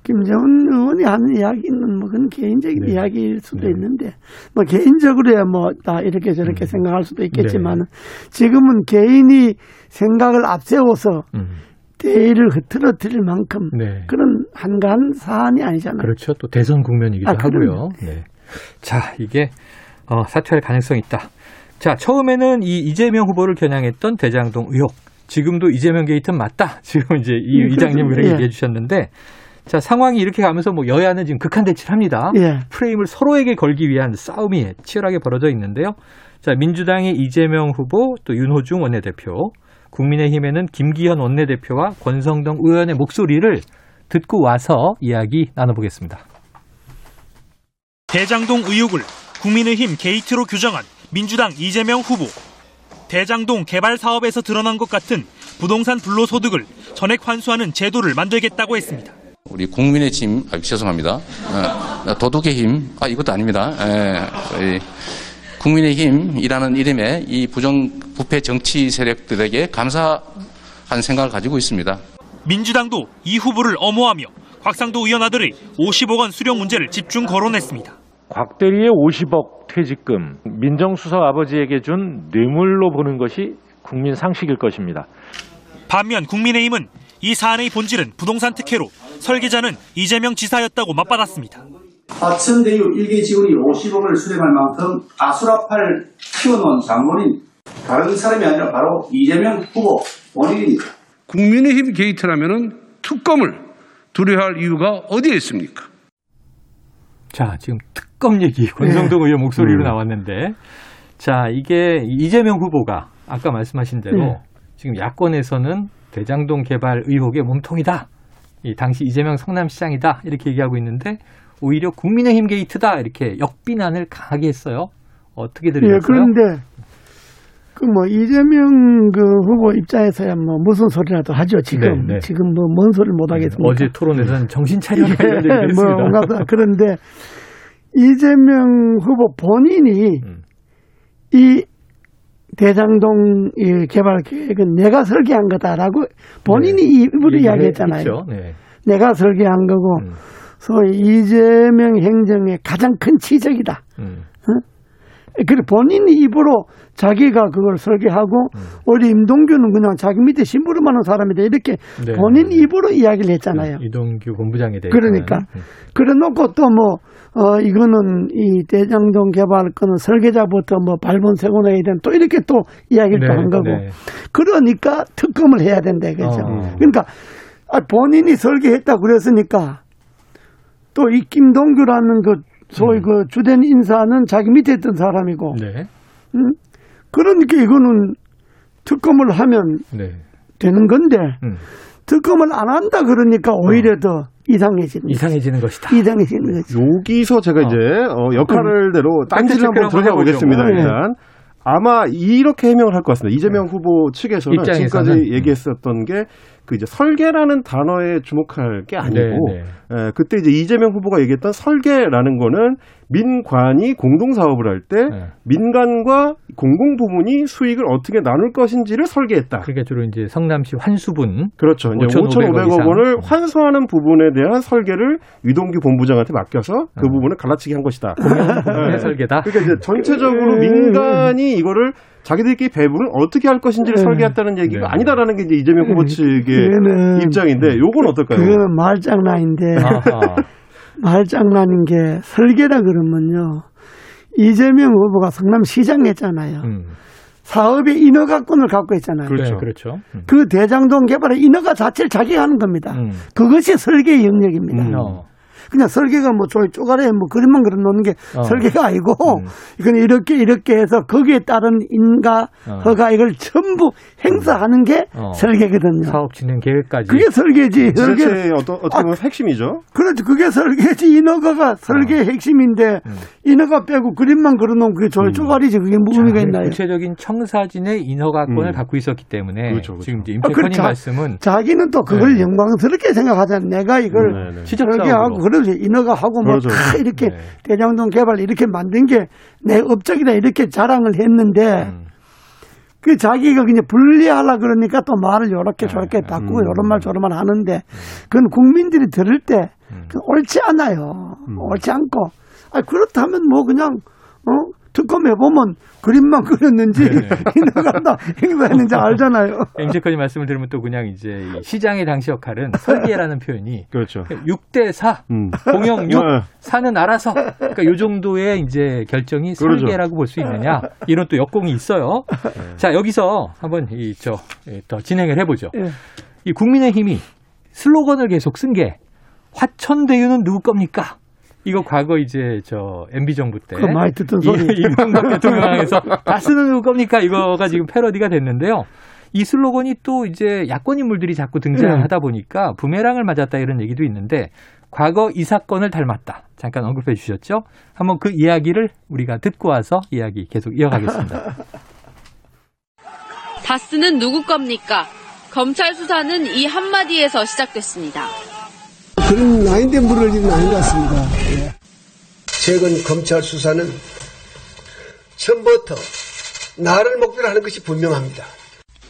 김정은 의원이 하는 이야기는 뭐 그건 개인적인 네. 이야기일 수도 네. 있는데 뭐 개인적으로야 뭐 다 이렇게 저렇게 음. 생각할 수도 있겠지만 네. 지금은 개인이 생각을 앞세워서 음, 대의를 흐트러뜨릴 만큼 네. 그런 한가한 사안이 아니잖아요. 그렇죠. 또 대선 국면이기도 아. 하고요. 네. 자, 이게 어, 사퇴할 가능성이 있다. 자, 처음에는 이 이재명 후보를 겨냥했던 대장동 의혹. 지금도 이재명 게이트는 맞다. [LAUGHS] 지금 이제 이 음, 그렇죠. 그렇게 예. 얘기해 주셨는데 자, 상황이 이렇게 가면서 뭐 여야는 지금 극한 대치를 합니다. 예. 프레임을 서로에게 걸기 위한 싸움이 치열하게 벌어져 있는데요. 자, 민주당의 이재명 후보, 또 윤호중 원내대표, 국민의힘에는 김기현 원내대표와 권성동 의원의 목소리를 듣고 와서 이야기 나눠보겠습니다. 대장동 의혹을 국민의힘 게이트로 규정한 민주당 이재명 후보. 대장동 개발 사업에서 드러난 것 같은 부동산 불로소득을 전액 환수하는 제도를 만들겠다고 했습니다. 우리 국민의 짐, 아, 죄송합니다. 어, 도둑의 힘, 아, 이것도 아닙니다. 에, 저희 국민의힘이라는 이름의 이 부정, 부패 정치 세력들에게 감사한 생각을 가지고 있습니다. 민주당도 이 후보를 엄호하며 곽상도 의원 아들의 50억 원 수령 문제를 집중 거론했습니다. 곽 대리의 50억 퇴직금 민정수석 아버지에게 준 뇌물로 보는 것이 국민 상식일 것입니다. 반면 국민의힘은 이 사안의 본질은 부동산 특혜로 설계자는 이재명 지사였다고 맞받았습니다. 화천대유 일개 직원이 50억을 수령할 만큼 아수라파를 키워놓은 장본인 다른 사람이 아니라 바로 이재명 후보 본인입니다. 국민의힘 게이트라면은 특검을 두려워할 이유가 어디에 있습니까? 자, 지금 특검 얘기 권성동 의원 목소리로 음. 나왔는데 자, 이게 이재명 후보가 아까 말씀하신 대로 네. 지금 야권에서는 대장동 개발 의혹의 몸통이다. 이 당시 이재명 성남시장이다. 이렇게 얘기하고 있는데 오히려 국민의힘 게이트다. 이렇게 역비난을 강하게 했어요. 어떻게 예, 들으셨어요? 그런데 그 뭐 이재명 그 후보 입장에서야 뭐 무슨 소리라도 하죠 지금 네, 네. 지금 뭐 뭔 소리를 못 하겠습니까? 어제 토론에서는 정신 차려라 이런 얘기를 예, 뭐 했습니다. 온갖 다 [LAUGHS] 그런데 이재명 후보 본인이 음. 이 대장동 이 개발 계획은 내가 설계한 거다라고 본인이 입으로 네. 얘기를 이야기했잖아요. 네. 내가 설계한 거고 음. 소위 이재명 행정의 가장 큰 치적이다. 음. 그래 본인 입으로 자기가 그걸 설계하고 음. 우리 임동규는 그냥 자기 밑에 심부름하는 사람이다 이렇게 네, 본인 네. 입으로 이야기를 했잖아요. 이동규 본부장에 대해 그러니까 그래놓고 또 뭐 어, 이거는 이 대장동 개발 거는 설계자부터 뭐 발본 세고 해야 된또 이렇게 또 이야기를 또한 거고 네. 그러니까 특검을 해야 된다 그죠. 어. 그러니까 아, 본인이 설계했다 그랬으니까 또 이 김동규라는 그 소위 그 주된 인사는 자기 밑에 있던 사람이고 네. 음? 그러니까 이거는 특검을 하면 네. 되는 건데 음. 특검을 안 한다 그러니까 오히려 더 이상해지는 이상해지는 것이다. 이상해지는 거지. 여기서 제가 이제 어, 역할대로 딴지를 한번 들어가 보겠습니다. 일단 아마 이렇게 해명을 할 것 같습니다. 이재명 후보 측에서는 입장에서는. 지금까지 얘기했었던 게 그 이제 설계라는 단어에 주목할 게 아니고 네, 네. 에, 그때 이제 이재명 후보가 얘기했던 설계라는 거는 민관이 공동 사업을 할때 네. 민간과 공공 부문이 수익을 어떻게 나눌 것인지를 설계했다. 그게 주로 이제 성남시 환수분 그렇죠. 이제 5,500억 5,500억 이상. 원을 환수하는 부분에 대한 설계를 유동규 본부장한테 맡겨서 그 어. 부분을 갈라치기 한 것이다. 공영부문의 [LAUGHS] 네. 설계다. 그러니까 이제 전체적으로 민간이 이거를 자기들끼리 배분을 어떻게 할 것인지를 네. 설계했다는 얘기가 네. 아니다라는 게 이제 이재명 후보 측의 그거는 입장인데 요건 어떨까요? 그거는 말장난인데 아하. 말장난인 게 설계라 그러면요. 이재명 후보가 성남시장 했잖아요. 음. 사업의 인허가권을 갖고 있잖아요. 그, 그렇죠. 네, 그렇죠. 음. 대장동 개발의 인허가 자체를 자기가 하는 겁니다. 음. 그것이 설계의 영역입니다. 음. 어. 그냥 설계가 뭐 쪼- 쪼가리에 뭐 그림만 그려 놓는 게 어. 설계가 아니고 음. 이건 이렇게 이렇게 해서 거기에 따른 인가 어. 허가 이걸 전부 행사하는 게 어. 설계거든요. 사업 진행 계획까지. 그게 설계지. 설계 어떤 어떻게 보면 핵심이죠. 그렇죠. 그게 설계지. 인허가가 설계의 핵심인데 음. 인허가 빼고 그림만 그려 놓으면 그게 저 쪼가리지. 그게 뭐 의미가 자, 있나요? 구체적인 청사진의 인허가권을 음. 갖고 있었기 때문에 그렇죠, 그렇죠. 지금 이제 아, 임태권이 그렇죠. 말씀은 자기는 또 그걸 네. 영광스럽게 생각하잖아요. 내가 이걸 네, 네. 시적 설계하고 사업 으로. 그러지 인허가 하고 뭐 그러죠. 다 이렇게 네. 대장동 개발 이렇게 만든 게 내 업적이다 이렇게 자랑을 했는데 음. 그 자기가 그냥 분리하려 그러니까 또 말을 요렇게 저렇게 바꾸고 음. 요런 말 저런 말 하는데 그건 국민들이 들을 때 음. 옳지 않아요. 옳지 않고 아 그렇다면 뭐 그냥 어 특검 해 보면 그림만 그렸는지 네. [LAUGHS] 인허가다 행사했는지 알잖아요. [LAUGHS] 임태권이 말씀을 들으면 또 그냥 이제 이 시장의 당시 역할은 설계라는 표현이 [LAUGHS] 그렇죠. 6대 4 음. 공영 6 네. 사는 알아서 그러니까 요 정도의 이제 결정이 그러죠. 설계라고 볼 수 있느냐 이런 또 역공이 있어요. 자 여기서 한번 이저더 진행을 해보죠. 예. 이 국민의힘이 슬로건을 계속 쓴 게 화천대유는 누구 겁니까? 이거 과거 이제 저 MB 정부 때 그 많이 듣던 이- 소리. [LAUGHS] 이명박 대통령에서 다스는 누구 겁니까? 이거가 지금 패러디가 됐는데요. 이 슬로건이 또 이제 야권 인물들이 자꾸 등장하다 보니까 부메랑을 맞았다 이런 얘기도 있는데 과거 이 사건을 닮았다. 잠깐 언급해 주셨죠? 한번 그 이야기를 우리가 듣고 와서 이야기 계속 이어가겠습니다. [LAUGHS] 다스는 누구 겁니까? 검찰 수사는 이 한마디에서 시작됐습니다. 그런 나인데 물을 일은 아닌 것 같습니다. 예. 최근 검찰 수사는 처음부터 나를 목표로 하는 것이 분명합니다.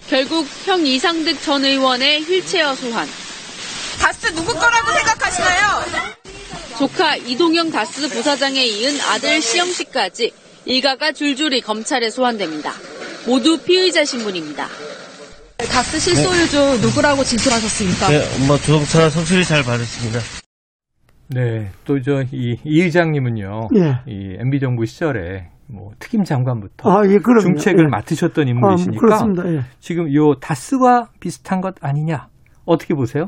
결국 형 이상득 전 의원의 휠체어 소환. 다스 누구 거라고 생각하시나요? 조카 이동영 다스 부사장에 이은 아들 시영 씨까지 일가가 줄줄이 검찰에 소환됩니다. 모두 피의자 신분입니다. 다스 실소유주 누구라고 진술하셨습니까? 네, 뭐 조동차 성실히 잘 받았습니다. 네, 또 저 이 이 의장님은요. 예. 이 MB 정부 시절에 뭐 특임 장관부터 아, 예. 중책을 예. 맡으셨던 아, 인물이시니까 그렇습니다. 예. 지금 요 다스와 비슷한 것 아니냐? 어떻게 보세요?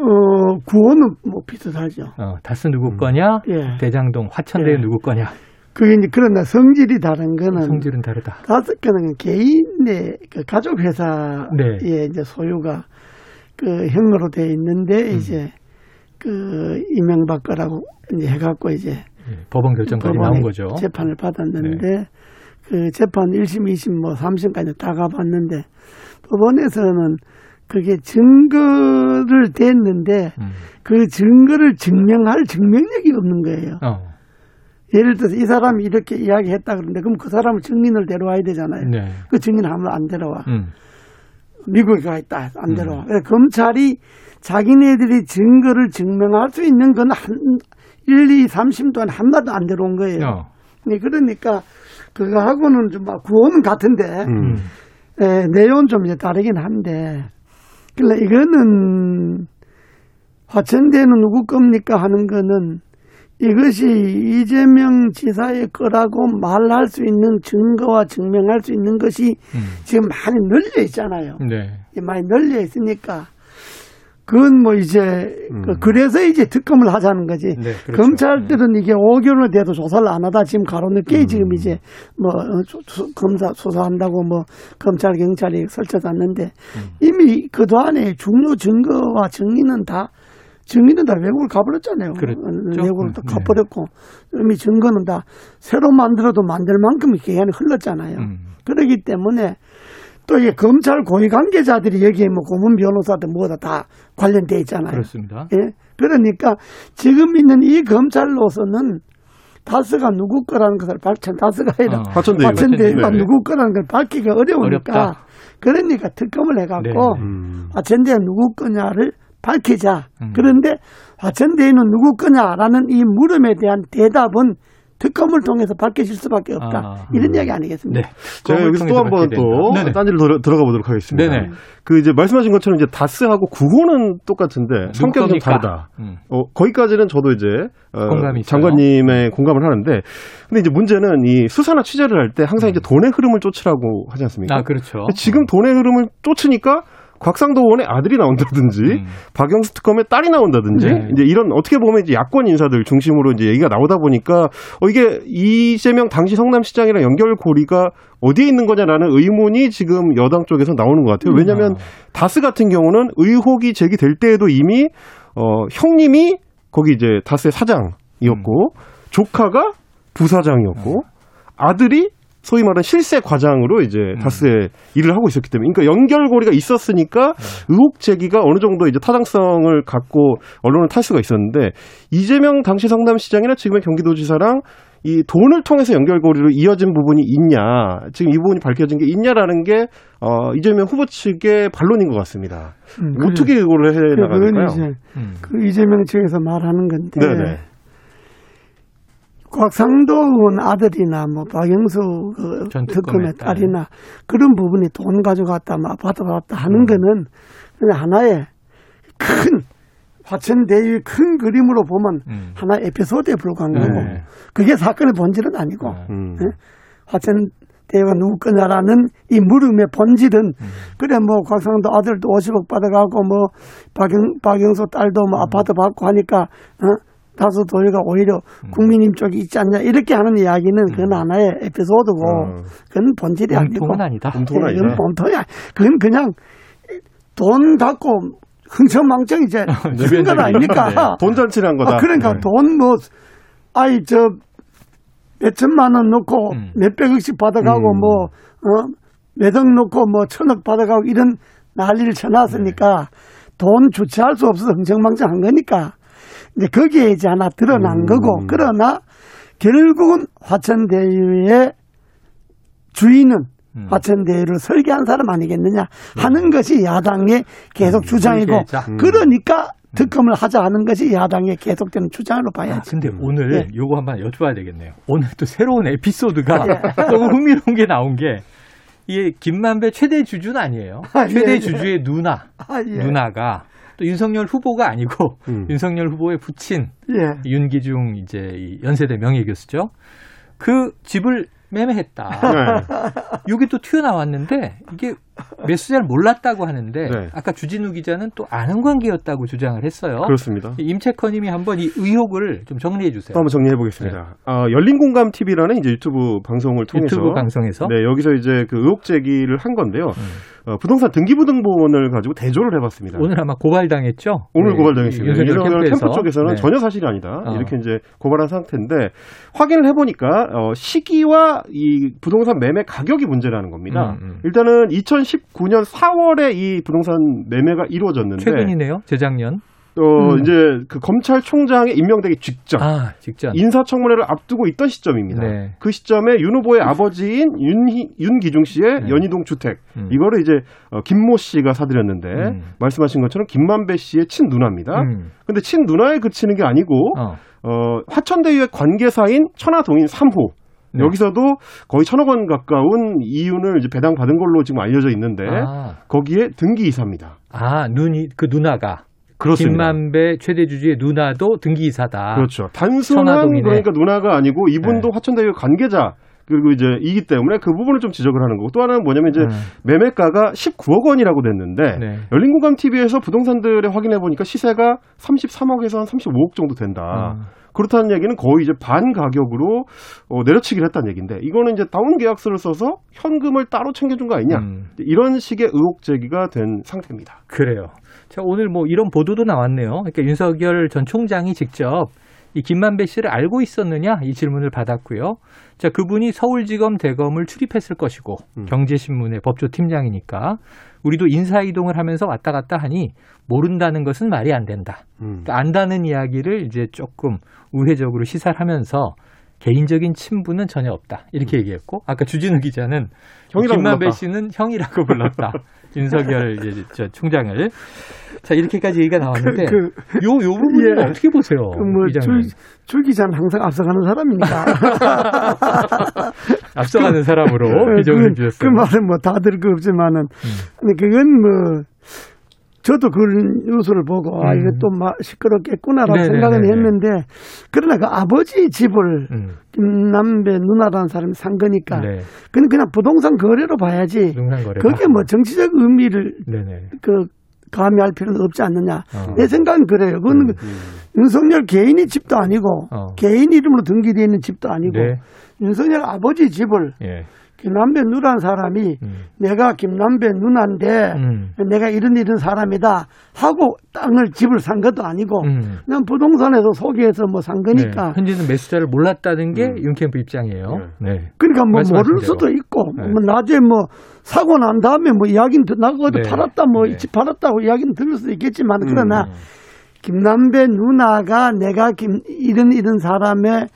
어, 구호는 뭐 비슷하죠. 어, 다스 누구 거냐? 예. 대장동 화천대유 예. 누구 거냐? 그게 이제 그런다 성질이 다른 거는 성질은 다르다. 다섯 개는 개인의 그 가족 회사의 네. 이제 소유가 그 형으로 돼 있는데 음. 이제 그 이명박 거라고 이제 해갖고 이제 예, 법원 결정까지 나온 거죠. 네. 재판을 받았는데 그 재판 1심, 2심, 뭐 3심까지 다 가봤는데 법원에서는 그게 증거를 댔는데 음. 그 증거를 증명할 증명력이 없는 거예요. 어. 예를 들어서 이 사람이 이렇게 이야기했다 그러는데 그럼 그 사람을 증인을 데려와야 되잖아요. 네. 그 증인을 하면 안 데려와. 음. 미국에 가 있다. 안 데려와. 그래서 검찰이 자기네들이 증거를 증명할 수 있는 건 한, 1, 2, 3심 동안 한마도 안 데려온 거예요. 어. 네, 그러니까 그거하고는 좀막 구호는 같은데 음. 에, 내용은 좀 이제 다르긴 한데 그래 이거는 화천대는 누구 겁니까 하는 거는 이것이 이재명 지사의 거라고 말할 수 있는 증거와 증명할 수 있는 것이 음. 지금 많이 널려 있잖아요. 네. 많이 널려 있으니까 그건 뭐 이제 그 그래서 이제 특검을 하자는 거지. 네, 그렇죠. 검찰들은 이게 5개월 돼도 조사를 안 하다 지금 가로늦게 지금 이제 뭐 어, 수- 수- 검사 수사한다고 뭐 검찰 경찰이 설쳐놨는데 이미 그 동안에 중요 증거와 증인은 다 증인은 다 외국을 가버렸잖아요. 그렇죠. 어, 외국을 또 네. 가버렸고 이미 증거는 다 새로 만들어도 만들 만큼 기간이 흘렀잖아요. 음. 그렇기 때문에 또 이게 검찰 고위 관계자들이 여기에 뭐 고문 변호사들 뭐다 다 관련돼 있잖아요. 그렇습니다. 예. 그러니까 지금 있는 이 검찰로서는 다스가 누구 거라는 것을 밝힌 다스가 아니라 어. 화천대유. 화천대유가 네. 누구 거라는 걸 밝히기가 어려우니까 어렵다. 그러니까 특검을 해갖고 네. 음. 화천대유 누구 거냐를 밝히자. 음. 그런데 화천대유는 누구 거냐라는 이 물음에 대한 대답은 특검을 통해서 밝혀질 수밖에 없다. 아. 이런 이야기 아니겠습니까? 네. 제가 여기서 또 한 번 또. 딴지를 들어, 들어가 보도록 하겠습니다. 네네. 그 이제 말씀하신 것처럼 이제 다스하고 구호는 똑같은데 성격이 좀? 다르다. 음. 어, 거기까지는 저도 이제 어. 장관님의 공감을 하는데 근데 이제 문제는 이 수사나 취재를 할 때 항상 이제 돈의 흐름을 쫓으라고 하지 않습니까? 아, 그렇죠. 지금 돈의 흐름을 쫓으니까 곽상도 의원의 아들이 나온다든지 음. 박영수 특검의 딸이 나온다든지 네. 이제 이런 어떻게 보면 이제 야권 인사들 중심으로 이제 얘기가 나오다 보니까 어 이게 이재명 당시 성남시장이랑 연결고리가 어디에 있는 거냐라는 의문이 지금 여당 쪽에서 나오는 것 같아요. 왜냐하면 다스 같은 경우는 의혹이 제기될 때에도 이미 어 형님이 거기 이제 다스의 사장이었고 조카가 부사장이었고 아들이 소위 말하는 실세 과장으로 이제 다스에 일을 하고 있었기 때문에 그러니까 연결고리가 있었으니까 의혹 제기가 어느 정도 이제 타당성을 갖고 언론을 탈 수가 있었는데 이재명 당시 성남시장이나 지금의 경기도지사랑 이 돈을 통해서 연결고리로 이어진 부분이 있냐 지금 이 부분이 밝혀진 게 있냐라는 게 어, 이재명 후보 측의 반론인 것 같습니다. 음, 어떻게 이거를 해? 그건 이제 음. 그 이재명 측에서 말하는 건데 네네. 곽상도 의원 아들이나 뭐 박영수 그전 특검의 특검의 딸. 딸이나 그런 부분이 돈 가져갔다 뭐 아파트 받았다 하는 거는 그냥 하나의 큰 화천대유의 큰 그림으로 보면 음. 하나의 에피소드에 불과한 네. 거고 그게 사건의 본질은 아니고 음. 예? 화천대유가 누구 거냐라는 이 물음의 본질은 그래 뭐 곽상도 아들도 50억 받아가고 뭐 박영, 박영수 딸도 뭐 아파트 받고 하니까 어? 다수 도의가 오히려 국민님 쪽이 있지 않냐 이렇게 하는 이야기는 그건 하나의 에피소드고 어. 그건 본질이 아니고 몸통은 아니다. 몸통은 예, 아니다. 그건 본통이야 그건 그냥 돈 갖고 흥청망청 이제 [LAUGHS] 쓴건 아닙니까 돈 잔치를 한 거다. 아, 그러니까 네. 돈 뭐, 아이, 저, 몇천만 원 넣고 음. 몇백억씩 받아가고 음. 뭐, 어, 몇억 넣고 뭐 천억 받아가고 이런 난리를 쳐놨으니까 네. 돈 주체할 수 없어서 흥청망청 한 거니까 이제 거기에 이제 하나 드러난 음. 거고 그러나 결국은 화천대유의 주인은 음. 화천대유를 설계한 사람 아니겠느냐 하는 것이 야당의 계속 주장이고 음. 설계자. 음. 그러니까 특검을 하자 하는 것이 야당의 계속되는 주장으로 아, 봐야지. 근데 오늘 네. 요거 한번 여쭤봐야 되겠네요. 오늘 또 새로운 에피소드가 [LAUGHS] 예. [LAUGHS] 너무 흥미로운 게 나온 게 이게 김만배 최대 주주는 아니에요. 아, 예, 최대 예. 주주의 누나, 아, 예. 누나가 또 윤석열 후보가 아니고 음. [LAUGHS] 윤석열 후보의 부친 예. 윤기중 이제 이 연세대 명예 교수죠. 그 집을 매매했다. 네. [LAUGHS] 이게 또 튀어나왔는데 이게 매수자를 몰랐다고 하는데 네. 아까 주진우 기자는 또 아는 관계였다고 주장을 했어요. 그렇습니다. 임채커님이 한번 이 의혹을 좀 정리해 주세요. 또 한번 정리해 보겠습니다. 어, 열린 공감 TV라는 이제 유튜브 방송을 통해서 유튜브 방송에서 네 여기서 이제 그 의혹 제기를 한 건데요. 어, 부동산 등기부등본을 가지고 대조를 해봤습니다. 오늘 아마 고발당했죠? 오늘 네, 고발당했습니다. 윤석열. 캠프 쪽에서는 네. 전혀 사실이 아니다. 어. 이렇게 이제 고발한 상태인데 확인을 해보니까 어, 시기와 이 부동산 매매 가격이 문제라는 겁니다. 음, 음. 일단은 2019년 4월에 이 부동산 매매가 이루어졌는데 최근이네요. 재작년. 어, 음. 이제 그 검찰총장에 임명되기 직전 아, 직전. 인사청문회를 앞두고 있던 시점입니다. 네. 그 시점에 윤 후보의 아버지인 윤희, 윤기중 씨의 네. 연희동 주택 음. 이거를 이제 어, 김모 씨가 사들였는데 음. 말씀하신 것처럼 김만배 씨의 친 누나입니다. 음. 근데 친 누나에 그치는 게 아니고 어. 어, 화천대유의 관계사인 천하동인 3호 네. 여기서도 거의 천억 원 가까운 이윤을 이제 배당 받은 걸로 지금 알려져 있는데 아, 거기에 등기 이사입니다. 아, 눈이 그 누나가 그렇습니다. 김만배 최대 주주의 누나도 등기 이사다. 그렇죠. 단순한 천하동이네. 그러니까 누나가 아니고 이분도 네. 화천대유 관계자 그리고 이제 이기 때문에 그 부분을 좀 지적을 하는 거고 또 하나는 뭐냐면 이제 매매가가 19억 원이라고 됐는데 네. 열린공감 TV에서 부동산들에 확인해 보니까 시세가 33억에서 한 35억 정도 된다. 음. 그렇다는 얘기는 거의 이제 반 가격으로 어, 내려치기를 했다는 얘기인데 이거는 이제 다운 계약서를 써서 현금을 따로 챙겨준 거 아니냐 음. 이런 식의 의혹 제기가 된 상태입니다. 그래요. 자, 오늘 뭐 이런 보도도 나왔네요. 그러니까 윤석열 전 총장이 직접 이 김만배 씨를 알고 있었느냐 이 질문을 받았고요. 자, 그분이 서울지검 대검을 출입했을 것이고 경제신문의 법조팀장이니까 우리도 인사 이동을 하면서 왔다 갔다 하니 모른다는 것은 말이 안 된다. 그러니까 안다는 이야기를 이제 조금 우회적으로 시사하면서 개인적인 친분은 전혀 없다. 이렇게 얘기했고 아까 주진우 기자는 김만배 불렀다. 씨는 형이라고 불렀다. [LAUGHS] 윤석열 이제 저 총장을 자 이렇게까지 얘기가 나왔는데 그- 요 요 부분은 예. 어떻게 보세요, 그뭐 이장님? 줄, 줄 기자는 항상 앞서가는 사람이니까. [LAUGHS] 앞서가는 사람으로 비정을 그, 주셨어요. 그 말은 뭐 다들 그 없지만은, 근데 그건 뭐, 저도 그런 요소를 보고, 아, 음. 이거 또 막 시끄럽겠구나라고 네네네네. 생각은 했는데, 그러나 그 아버지 집을 음. 김남배 누나라는 사람이 산 거니까, 네. 그건 그냥 부동산 거래로 봐야지, 부동산 거래다. 그게 뭐 정치적 의미를 네네. 그 가미할 필요는 없지 않느냐. 어. 내 생각은 그래요. 그건 윤석열 개인이 집도 아니고 어. 개인 이름으로 등기되어 있는 집도 아니고 네. 윤석열 아버지 집을 예. 김남배 누나는 사람이 내가 김남배 누나인데 음. 내가 이런 이런 사람이다 하고 땅을 집을 산 것도 아니고 음. 그냥 부동산에서 소개해서 뭐 산 거니까 네. 현재는 매수자를 몰랐다는 게 윤캠프 입장이에요. 네. 그러니까 뭐 모를 대로. 수도 있고 네. 뭐 나중에 뭐 사고 난 다음에 뭐 이야기는 듣- 나가 어디 네. 팔았다 뭐 네. 집 팔았다고 이야기는 들을 수도 있겠지만 음. 그러나 김남배 누나가 내가 김 이런 이런 사람의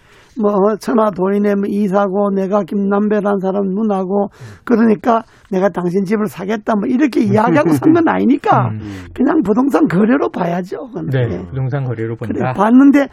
뭐 천하 도인의 뭐 이사고 내가 김남배라는 사람 누나고 그러니까 내가 당신 집을 사겠다 뭐 이렇게 이야기하고 산 건 아니니까 [LAUGHS] 그냥 부동산 거래로 봐야죠. 음. 네. 예. 부동산 거래로 그래 본다. 봤는데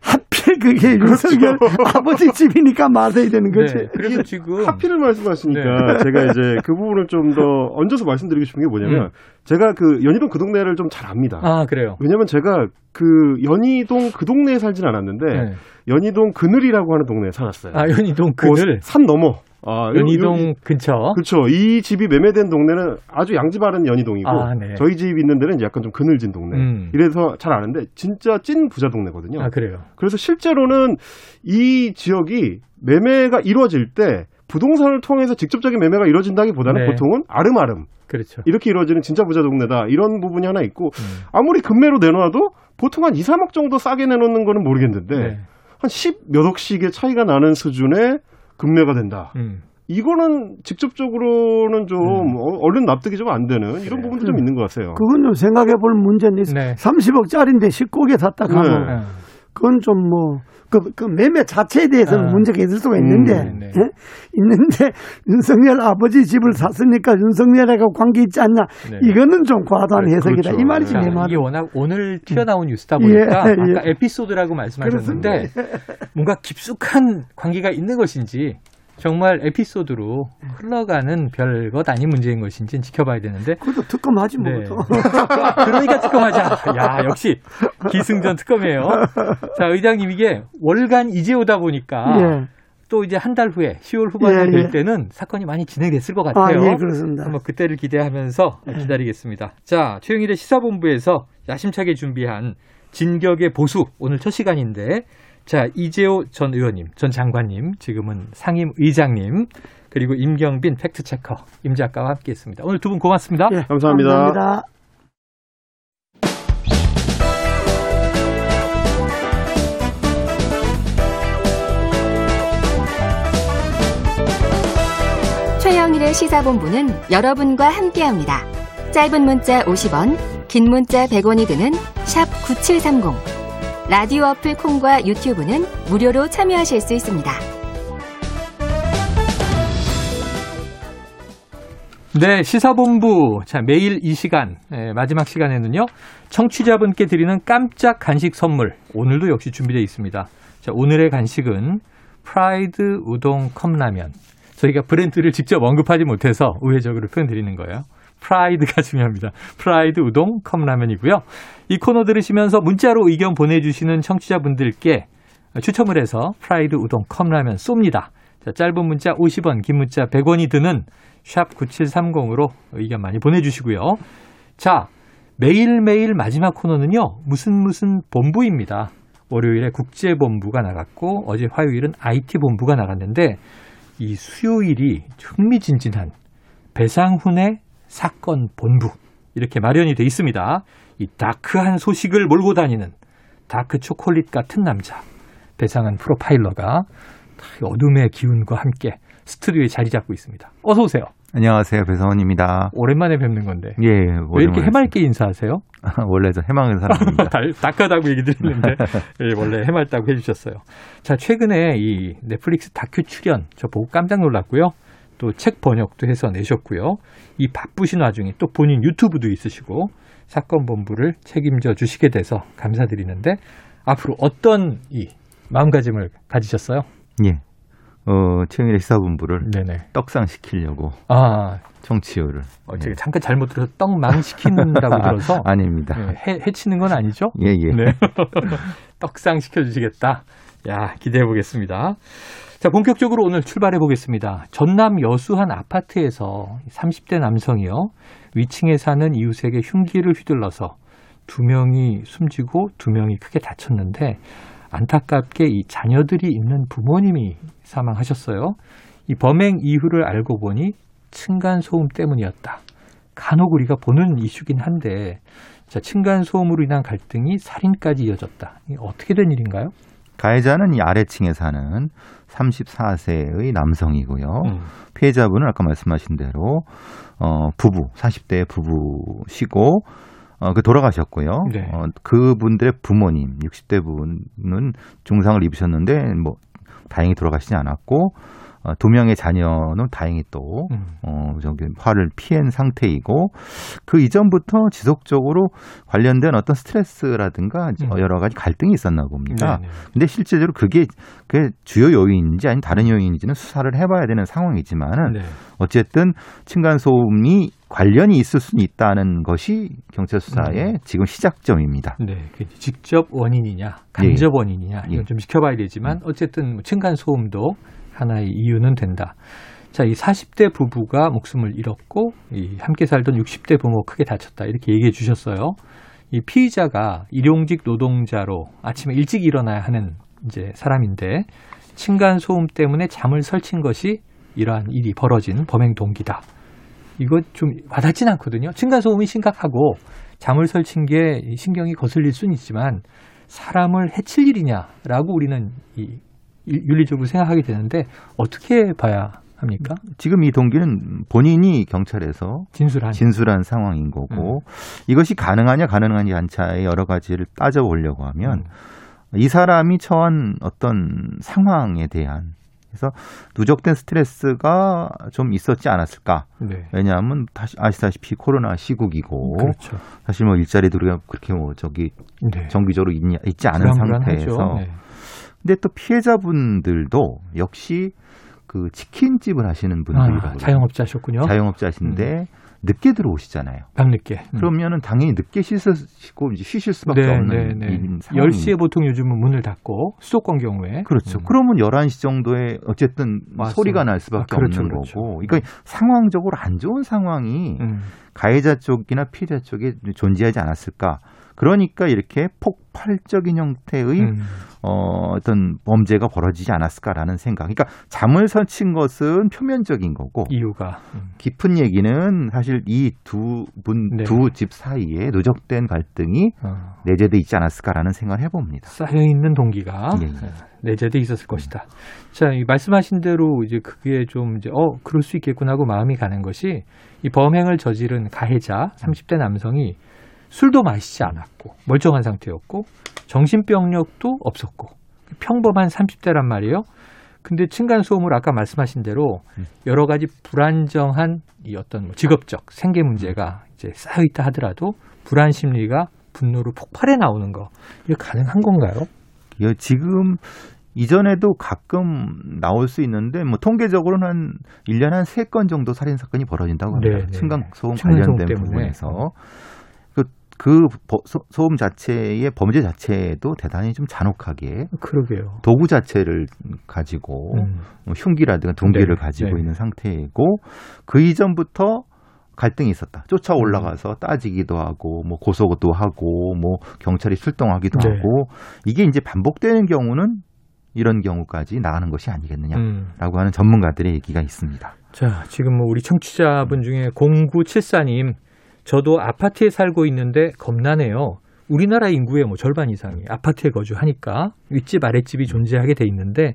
하필 그게 윤석열 아버지 집이니까 맞아야 되는 거지. 네. 그래서 지금 하필을 말씀하시니까 네. 제가 이제 그 부분을 좀 더 얹어서 말씀드리고 싶은 게 뭐냐면 음. 제가 그 연희동 그 동네를 좀 잘 압니다. 아 그래요. 왜냐면 제가 그 연희동 그 동네에 살진 않았는데 네. 연희동 그늘이라고 하는 동네에 살았어요. 아 연희동 그늘. 그 산 넘어. 아, 연희동 근처. 그렇죠. 이 집이 매매된 동네는 아주 양지바른 연희동이고 아, 네. 저희 집 있는 데는 이제 약간 좀 그늘진 동네. 음. 이래서 잘 아는데 진짜 찐 부자 동네거든요. 아 그래요. 그래서 실제로는 이 지역이 매매가 이루어질 때 부동산을 통해서 직접적인 매매가 이루어진다기보다는 네. 보통은 아름아름 그렇죠. 이렇게 이루어지는 진짜 부자 동네다 이런 부분이 하나 있고 음. 아무리 금매로 내놔도 보통 한 2, 3억 정도 싸게 내놓는 거는 모르겠는데 네. 한10몇 억씩의 차이가 나는 수준의 금매가 된다. 음. 이거는 직접적으로는 좀 어, 얼른 납득이 좀 안 되는 이런 부분도 좀 있는 것 같아요. 그건 좀 생각해 볼 문제는 있어. 네. 30억짜리인데 19억에 샀다 가면 네. 그건 좀 뭐, 그, 그 매매 자체에 대해서는 아. 문제가 있을 수가 있는데, 음, 네. 예? 있는데, [LAUGHS] 윤석열 아버지 집을 샀으니까 윤석열하고 관계 있지 않냐. 네. 이거는 좀 과도한 해석이다. 그렇죠. 이 말이지, 내 자, 말은. 이게 워낙 오늘 튀어나온 뉴스다 보니까 예, 아까 예. 에피소드라고 말씀하셨는데 뭔가 깊숙한 관계가 있는 것인지 정말 에피소드로 흘러가는 별것 아닌 문제인 것인지는 지켜봐야 되는데 그것도 특검하지 뭐. 네. 또. [LAUGHS] 그러니까 특검하자. 야 역시 기승전 특검이에요. 자 의장님 이게 월간 이제 오다 보니까 예. 또 이제 한 달 후에 10월 후반에 예, 될 예. 때는 사건이 많이 진행됐을 것 아, 같아요. 예, 그렇습니다. 한번 그때를 기대하면서 기다리겠습니다. 자, 최영일의 시사본부에서 야심차게 준비한 진격의 보수 오늘 첫 시간인데 자, 이재호 전 의원님, 전 장관님, 지금은 상임 의장님, 그리고 임경빈 팩트체커, 임 작가와 함께 했습니다. 오늘 두 분 고맙습니다. 예, 감사합니다. 감사합니다. 최영일의 시사본부는 여러분과 함께합니다. 짧은 문자 50원, 긴 문자 100원이 드는 샵 9730. 라디오 어플 콩과 유튜브는 무료로 참여하실 수 있습니다. 네, 시사본부. 자, 매일 이 시간, 예, 마지막 시간에는요, 청취자분께 드리는 깜짝 간식 선물. 오늘도 역시 준비되어 있습니다. 자, 오늘의 간식은 프라이드 우동 컵라면. 저희가 브랜드를 직접 언급하지 못해서 우회적으로 표현 드리는 거예요. 프라이드가 [LAUGHS] 중요합니다. 프라이드 우동 컵라면이고요. 이 코너 들으시면서 문자로 의견 보내주시는 청취자분들께 추첨을 해서 프라이드 우동 컵라면 쏩니다. 자, 짧은 문자 50원, 긴 문자 100원이 드는 샵 9730으로 의견 많이 보내주시고요. 자, 매일매일 마지막 코너는요, 무슨 무슨 본부입니다. 월요일에 국제본부가 나갔고, 어제 화요일은 IT본부가 나갔는데, 이 수요일이 흥미진진한 배상훈의 사건 본부. 이렇게 마련이 돼 있습니다. 이 다크한 소식을 몰고 다니는 다크 초콜릿 같은 남자. 배상한 프로파일러가 어둠의 기운과 함께 스튜디오에 자리 잡고 있습니다. 어서 오세요. 안녕하세요. 배성원입니다. 오랜만에 뵙는 건데. 예. 왜 이렇게 해맑게 인사하세요? [LAUGHS] 원래 저 해맑은 사람입니다. [LAUGHS] 다크하다고 얘기 드렸는데 [LAUGHS] 예, 원래 해맑다고 해주셨어요. 자 최근에 이 넷플릭스 다큐 출연 저 보고 깜짝 놀랐고요. 또 책 번역도 해서 내셨고요. 이 바쁘신 와중에 또 본인 유튜브도 있으시고 사건 본부를 책임져 주시게 돼서 감사드리는데 앞으로 어떤 이 마음가짐을 가지셨어요? 예. 어, 최영일의 시사본부를 네네. 떡상시키려고. 아. 청취율을. 어, 제가 잠깐 잘못 [LAUGHS] 들어서 떡망시킨다고 들어서. 아, 닙니다 네, 해, 해치는 건 아니죠? 예, 예. 네. [LAUGHS] 떡상시켜 주시겠다. 야, 기대해 보겠습니다. 자, 본격적으로 오늘 출발해 보겠습니다. 전남 여수 한 아파트에서 30대 남성이요. 위층에 사는 이웃에게 흉기를 휘둘러서 두 명이 숨지고 두 명이 크게 다쳤는데 안타깝게 이 자녀들이 있는 부모님이 사망하셨어요. 이 범행 이유를 알고 보니 층간 소음 때문이었다. 간혹 우리가 보는 이슈긴 한데 자, 층간 소음으로 인한 갈등이 살인까지 이어졌다. 이게 어떻게 된 일인가요? 가해자는 이 아래층에 사는 34세의 남성이고요. 음. 피해자분은 아까 말씀하신 대로 어, 부부, 40대 부부시고 어, 그 돌아가셨고요. 네. 어, 그분들의 부모님, 60대 분은 중상을 입으셨는데 뭐 다행히 돌아가시지 않았고 어, 두 명의 자녀는 다행히 또 음. 어, 저기 화를 피한 상태이고 그 이전부터 지속적으로 관련된 어떤 스트레스라든가 음. 여러 가지 갈등이 있었나 봅니다. 네네. 근데 실제적으로 그게 그게 주요 요인인지 아니면 다른 요인인지는 수사를 해봐야 되는 상황이지만은 네. 어쨌든 층간 소음이 관련이 있을 수는 있다는 것이 경찰 수사의 음. 지금 시작점입니다. 네, 그 직접 원인이냐, 간접 원인이냐 이건 예. 좀 지켜봐야 되지만 어쨌든 뭐 층간 소음도 하나의 이유는 된다. 자, 이 40대 부부가 목숨을 잃었고 이 함께 살던 60대 부모 크게 다쳤다 이렇게 얘기해 주셨어요. 이 피의자가 일용직 노동자로 아침에 일찍 일어나야 하는 이제 사람인데 층간 소음 때문에 잠을 설친 것이 이러한 일이 벌어진 범행 동기다. 이거 좀 와닿진 않거든요. 층간 소음이 심각하고 잠을 설친 게 신경이 거슬릴 수는 있지만 사람을 해칠 일이냐라고 우리는 이 일- 윤리적으로 생각하게 되는데 어떻게 봐야 합니까? 지금 이 동기는 본인이 경찰에서 진술한 진술한 상황인 거고 이것이 가능하냐 가능하냐 한차의 여러 가지를 따져보려고 하면 이 사람이 처한 어떤 상황에 대한 그래서 누적된 스트레스가 좀 있었지 않았을까? 네. 왜냐하면 다시 아시다시피 코로나 시국이고 그렇죠. 사실 뭐 일자리도 그렇게 뭐 저기 네. 정기적으로 있, 있지 않은. 상태에서 네. 근데 또 피해자분들도 역시 그 치킨집을 하시는 분들이라고 아, 자영업자셨군요. 자영업자신데 늦게 들어오시잖아요. 밤늦게. 음. 그러면은 당연히 늦게 씻으시고 이제 쉬실 수밖에 네, 없는 네, 네. 상황이 10시에 보통 요즘은 문을 닫고 수도권 경우에 그렇죠. 그러면 11시 정도에 어쨌든 맞습니다. 소리가 날 수밖에 아, 그렇죠, 없는 그렇죠. 거고. 그러니까 상황적으로 안 좋은 상황이 음. 가해자 쪽이나 피해자 쪽에 존재하지 않았을까. 그러니까 이렇게 폭발적인 형태의 음. 어, 어떤 범죄가 벌어지지 않았을까라는 생각. 그러니까 잠을 설친 것은 표면적인 거고 이유가 음. 깊은 얘기는 사실 이 두분 네. 두집 사이에 누적된 갈등이 어. 내재돼 있지 않았을까라는 생각을 해봅니다. 쌓여 있는 동기가 예, 예. 내재돼 있었을 것이다. 자, 이 말씀하신 대로 이제 그게 좀 이제 어 그럴 수 있겠구나 하고 마음이 가는 것이 이 범행을 저지른 가해자 30대 남성이 술도 마시지 않았고 멀쩡한 상태였고 정신병력도 없었고 평범한 30대란 말이에요. 근데 층간 소음을 아까 말씀하신 대로 여러 가지 불안정한 이 어떤 뭐 직업적 생계 문제가 이제 쌓여 있다 하더라도 불안 심리가 분노로 폭발해 나오는 거 이게 가능한 건가요? 예, 지금 이전에도 가끔 나올 수 있는데 뭐 통계적으로는 한 1년에 한 3건 정도 살인 사건이 벌어진다고 합니다. 네, 네. 층간 소음 층간소음 관련된. 부분에서 그 소- 소음 자체의 범죄 자체도 대단히 좀 잔혹하게 그러게요. 도구 자체를 가지고 음. 뭐 흉기라든가 둥기를 네, 가지고 네. 있는 상태이고 그 이전부터 갈등이 있었다. 쫓아 올라가서 따지기도 하고 뭐 고소도 하고 뭐 경찰이 출동하기도 네. 하고 이게 이제 반복되는 경우는 이런 경우까지 나가는 것이 아니겠느냐라고 음. 하는 전문가들의 얘기가 있습니다. 자, 지금 뭐 우리 청취자분 중에 0974님, 저도 아파트에 살고 있는데 겁나네요. 우리나라 인구의 뭐 절반 이상이 아파트에 거주하니까 윗집 아랫집이 존재하게 돼 있는데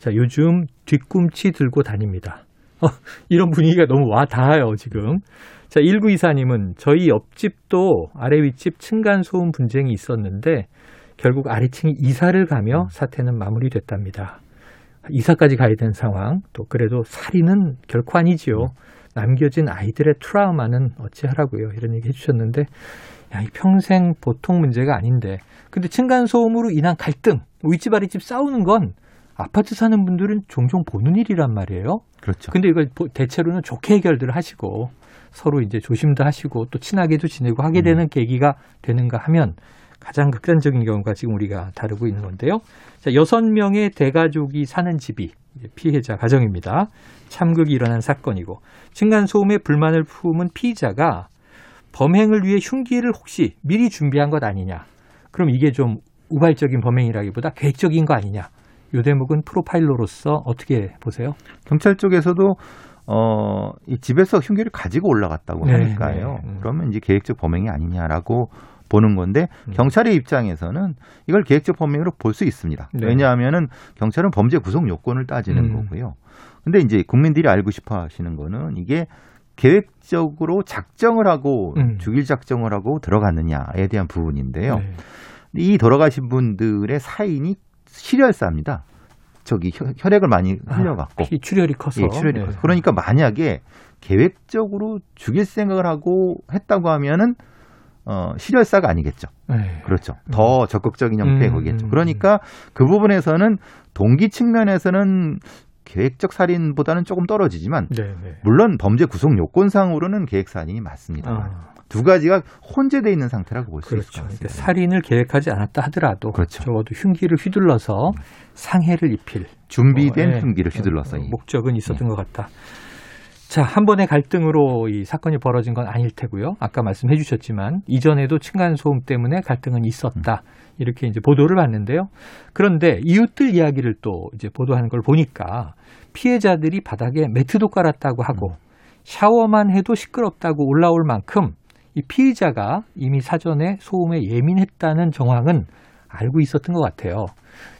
자, 요즘 뒤꿈치 들고 다닙니다. [LAUGHS] 어, 이런 분위기가 너무 와 닿아요, 지금. 자, 1924님은 저희 옆집도 아래 윗집 층간 소음 분쟁이 있었는데 결국 아래층이 이사를 가며 사태는 마무리됐답니다. 이사까지 가야 되는 상황, 또 그래도 살인은 결코 아니지요. 남겨진 아이들의 트라우마는 어찌하라고요. 이런 얘기 해주셨는데, 야, 이 평생 보통 문제가 아닌데. 근데 층간소음으로 인한 갈등, 윗집 아랫집 싸우는 건 아파트 사는 분들은 종종 보는 일이란 말이에요. 그렇죠. 근데 이걸 보- 대체로는 좋게 해결들 하시고 서로 이제 조심도 하시고 또 친하게도 지내고 하게 되는 계기가 되는가 하면 가장 극단적인 경우가 지금 우리가 다루고 있는 건데요. 자, 여섯 명의 대가족이 사는 집이 피해자 가정입니다. 참극이 일어난 사건이고 층간 소음에 불만을 품은 피의자가 범행을 위해 흉기를 혹시 미리 준비한 것 아니냐? 그럼 이게 좀 우발적인 범행이라기보다 계획적인 거 아니냐? 요 대목은 프로파일러로서 어떻게 보세요? 경찰 쪽에서도 어, 이 집에서 흉기를 가지고 올라갔다고 네, 하니까요. 네, 음. 그러면 이제 계획적 범행이 아니냐라고 보는 건데 음. 경찰의 입장에서는 이걸 계획적 범행으로 볼 수 있습니다. 네. 왜냐하면은 경찰은 범죄 구속 요건을 따지는 음. 거고요. 근데 이제 국민들이 알고 싶어 하시는 거는 이게 계획적으로 작정을 하고 음. 죽일 작정을 하고 들어갔느냐에 대한 부분인데요. 네. 이 돌아가신 분들의 사인이 실혈사입니다. 저기 혈- 혈액을 많이 흘려갖고 아, 피 출혈이 커서. 예, 출혈이 네. 커서. 그러니까 만약에 계획적으로 죽일 생각을 하고 했다고 하면은 어, 실혈사가 아니겠죠. 네. 그렇죠. 더 적극적인 형태의 음, 거겠죠. 음, 그러니까 그 부분에서는 동기 측면에서는 계획적 살인보다는 조금 떨어지지만 네, 네. 물론 범죄 구속 요건상으로는 계획 살인이 맞습니다. 아. 두 가지가 혼재되어 있는 상태라고 볼수 있을 그렇죠. 것 같습니다. 그러니까 살인을 계획하지 않았다 하더라도 그렇죠. 적어도 흉기를 휘둘러서 상해를 입힐 준비된 어, 예. 흉기를 휘둘러서 어, 이- 목적은 있었던 것 같다. 자, 한 번의 갈등으로 이 사건이 벌어진 건 아닐 테고요. 아까 말씀해 주셨지만 이전에도 층간 소음 때문에 갈등은 있었다. 이렇게 이제 보도를 봤는데요. 그런데 이웃들 이야기를 또 이제 보도하는 걸 보니까 피해자들이 바닥에 매트도 깔았다고 하고 샤워만 해도 시끄럽다고 올라올 만큼 이 피의자가 이미 사전에 소음에 예민했다는 정황은 알고 있었던 것 같아요.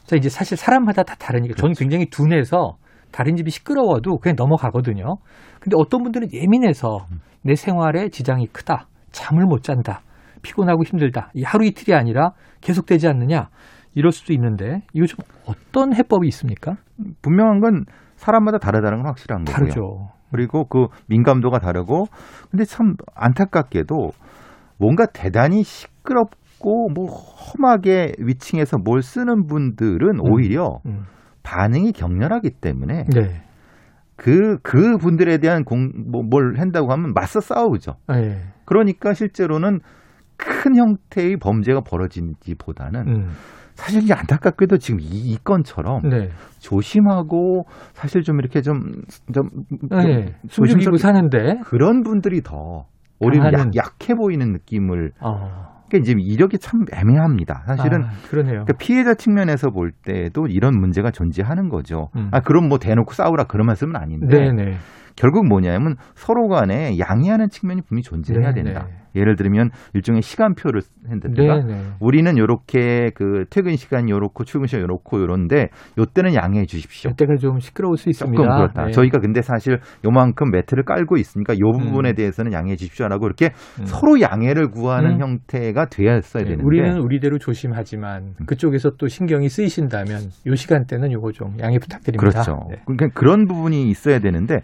자, 이제 사실 사람마다 다 다르니까 저는 굉장히 둔해서 다른 집이 시끄러워도 그냥 넘어가거든요. 근데 어떤 분들은 예민해서 내 생활에 지장이 크다. 잠을 못 잔다. 피곤하고 힘들다. 이 하루 이틀이 아니라 계속되지 않느냐. 이럴 수도 있는데 요즘 어떤 해법이 있습니까? 분명한 건 사람마다 다르다는 건 확실한 거고요. 다르죠. 그리고 그 민감도가 다르고 근데 참 안타깝게도 뭔가 대단히 시끄럽고 뭐 험하게 위층에서 뭘 쓰는 분들은 오히려 음. 반응이 격렬하기 때문에 네. 그, 그 분들에 대한 공, 뭐, 뭘 한다고 하면 맞서 싸우죠. 네. 그러니까 실제로는 큰 형태의 범죄가 벌어지기보다는 음. 사실 이게 안타깝게도 지금 이, 이 건처럼 네. 조심하고 사실 좀 이렇게 좀, 좀, 네. 좀 숨죽이고 조심스럽게 사는데. 그런 분들이 더 오히려 약, 약해 보이는 느낌을 어. 그러니까 이제 이력이 참 애매합니다. 사실은 아, 그러네요. 그러니까 피해자 측면에서 볼 때도 이런 문제가 존재하는 거죠. 음. 아 그럼 뭐 대놓고 싸우라 그런 말씀은 아닌데 네네. 결국 뭐냐면 서로 간에 양해하는 측면이 분명히 존재해야 네네. 예를 들면 일종의 시간표를 한다든가 네네. 우리는 요렇게 그 퇴근 시간이 요렇고 출근 시간이 요렇고 요런데 요때는 양해해 주십시오. 이때가 좀 시끄러울 수 있습니다. 조금 그렇다. 네. 저희가 근데 사실 요만큼 매트를 깔고 있으니까 요 부분에 음. 대해서는 양해해 주십시오라고 이렇게 음. 서로 양해를 구하는 음. 형태가 되었어야 네, 되는데 우리는 우리대로 조심하지만 그쪽에서 또 신경이 쓰이신다면 요 시간대는 요거 좀 양해 부탁드립니다. 그렇죠. 네. 그러니까 그런 부분이 있어야 되는데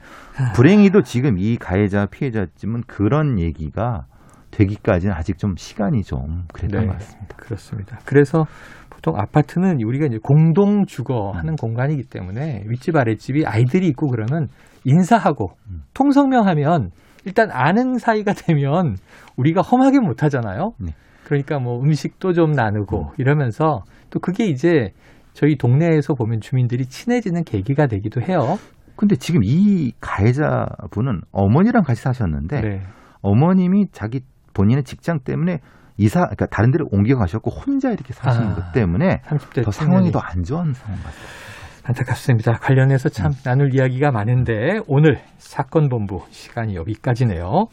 불행히도 지금 이 가해자 피해자쯤은 그런 얘기가 되기까지는 아직 좀 시간이 좀 그랬던 네, 것 같습니다. 그렇습니다. 그래서 보통 아파트는 우리가 이제 공동 주거하는 공간이기 때문에 윗집 아랫집이 아이들이 있고 그러면 인사하고 음. 통성명하면 일단 아는 사이가 되면 우리가 험하게 못 하잖아요. 네. 그러니까 뭐 음식도 좀 나누고 이러면서 또 그게 이제 저희 동네에서 보면 주민들이 친해지는 계기가 되기도 해요. 근데 지금 이 가해자분은 어머니랑 같이 사셨는데 네. 어머님이 자기 본인의 직장 때문에 이사 그러니까 다른 데를 옮겨 가셨고 혼자 이렇게 사시는 아, 것 때문에 30대 더 상황이. 더 안 좋은 상황 같아요. 안타깝습니다. 관련해서 참 음. 나눌 이야기가 많은데 오늘 사건 본부 시간이 여기까지네요.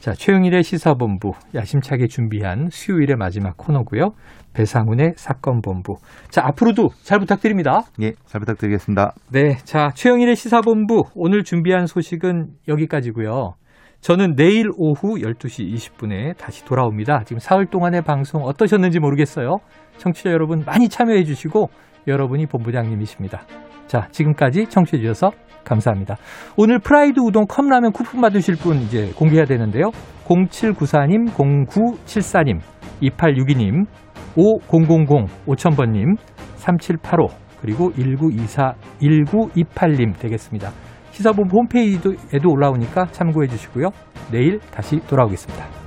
자, 최영일의 시사본부 야심차게 준비한 수요일의 마지막 코너고요. 배상훈의 사건 본부. 자, 앞으로도 잘 부탁드립니다. 예, 잘 부탁드리겠습니다. 네, 자, 최영일의 시사본부 오늘 준비한 소식은 여기까지고요. 저는 내일 오후 12시 20분에 다시 돌아옵니다. 지금 사흘 동안의 방송 어떠셨는지 모르겠어요. 청취자 여러분 많이 참여해 주시고 여러분이 본부장님이십니다. 자, 지금까지 청취해 주셔서 감사합니다. 오늘 프라이드 우동 컵라면 쿠폰 받으실 분 이제 공개해야 되는데요. 0794님, 0974님, 2862님, 5000 5000번님, 3785 그리고 1924 1928님 되겠습니다. 시사본부 홈페이지에도 올라오니까 참고해 주시고요. 내일 다시 돌아오겠습니다.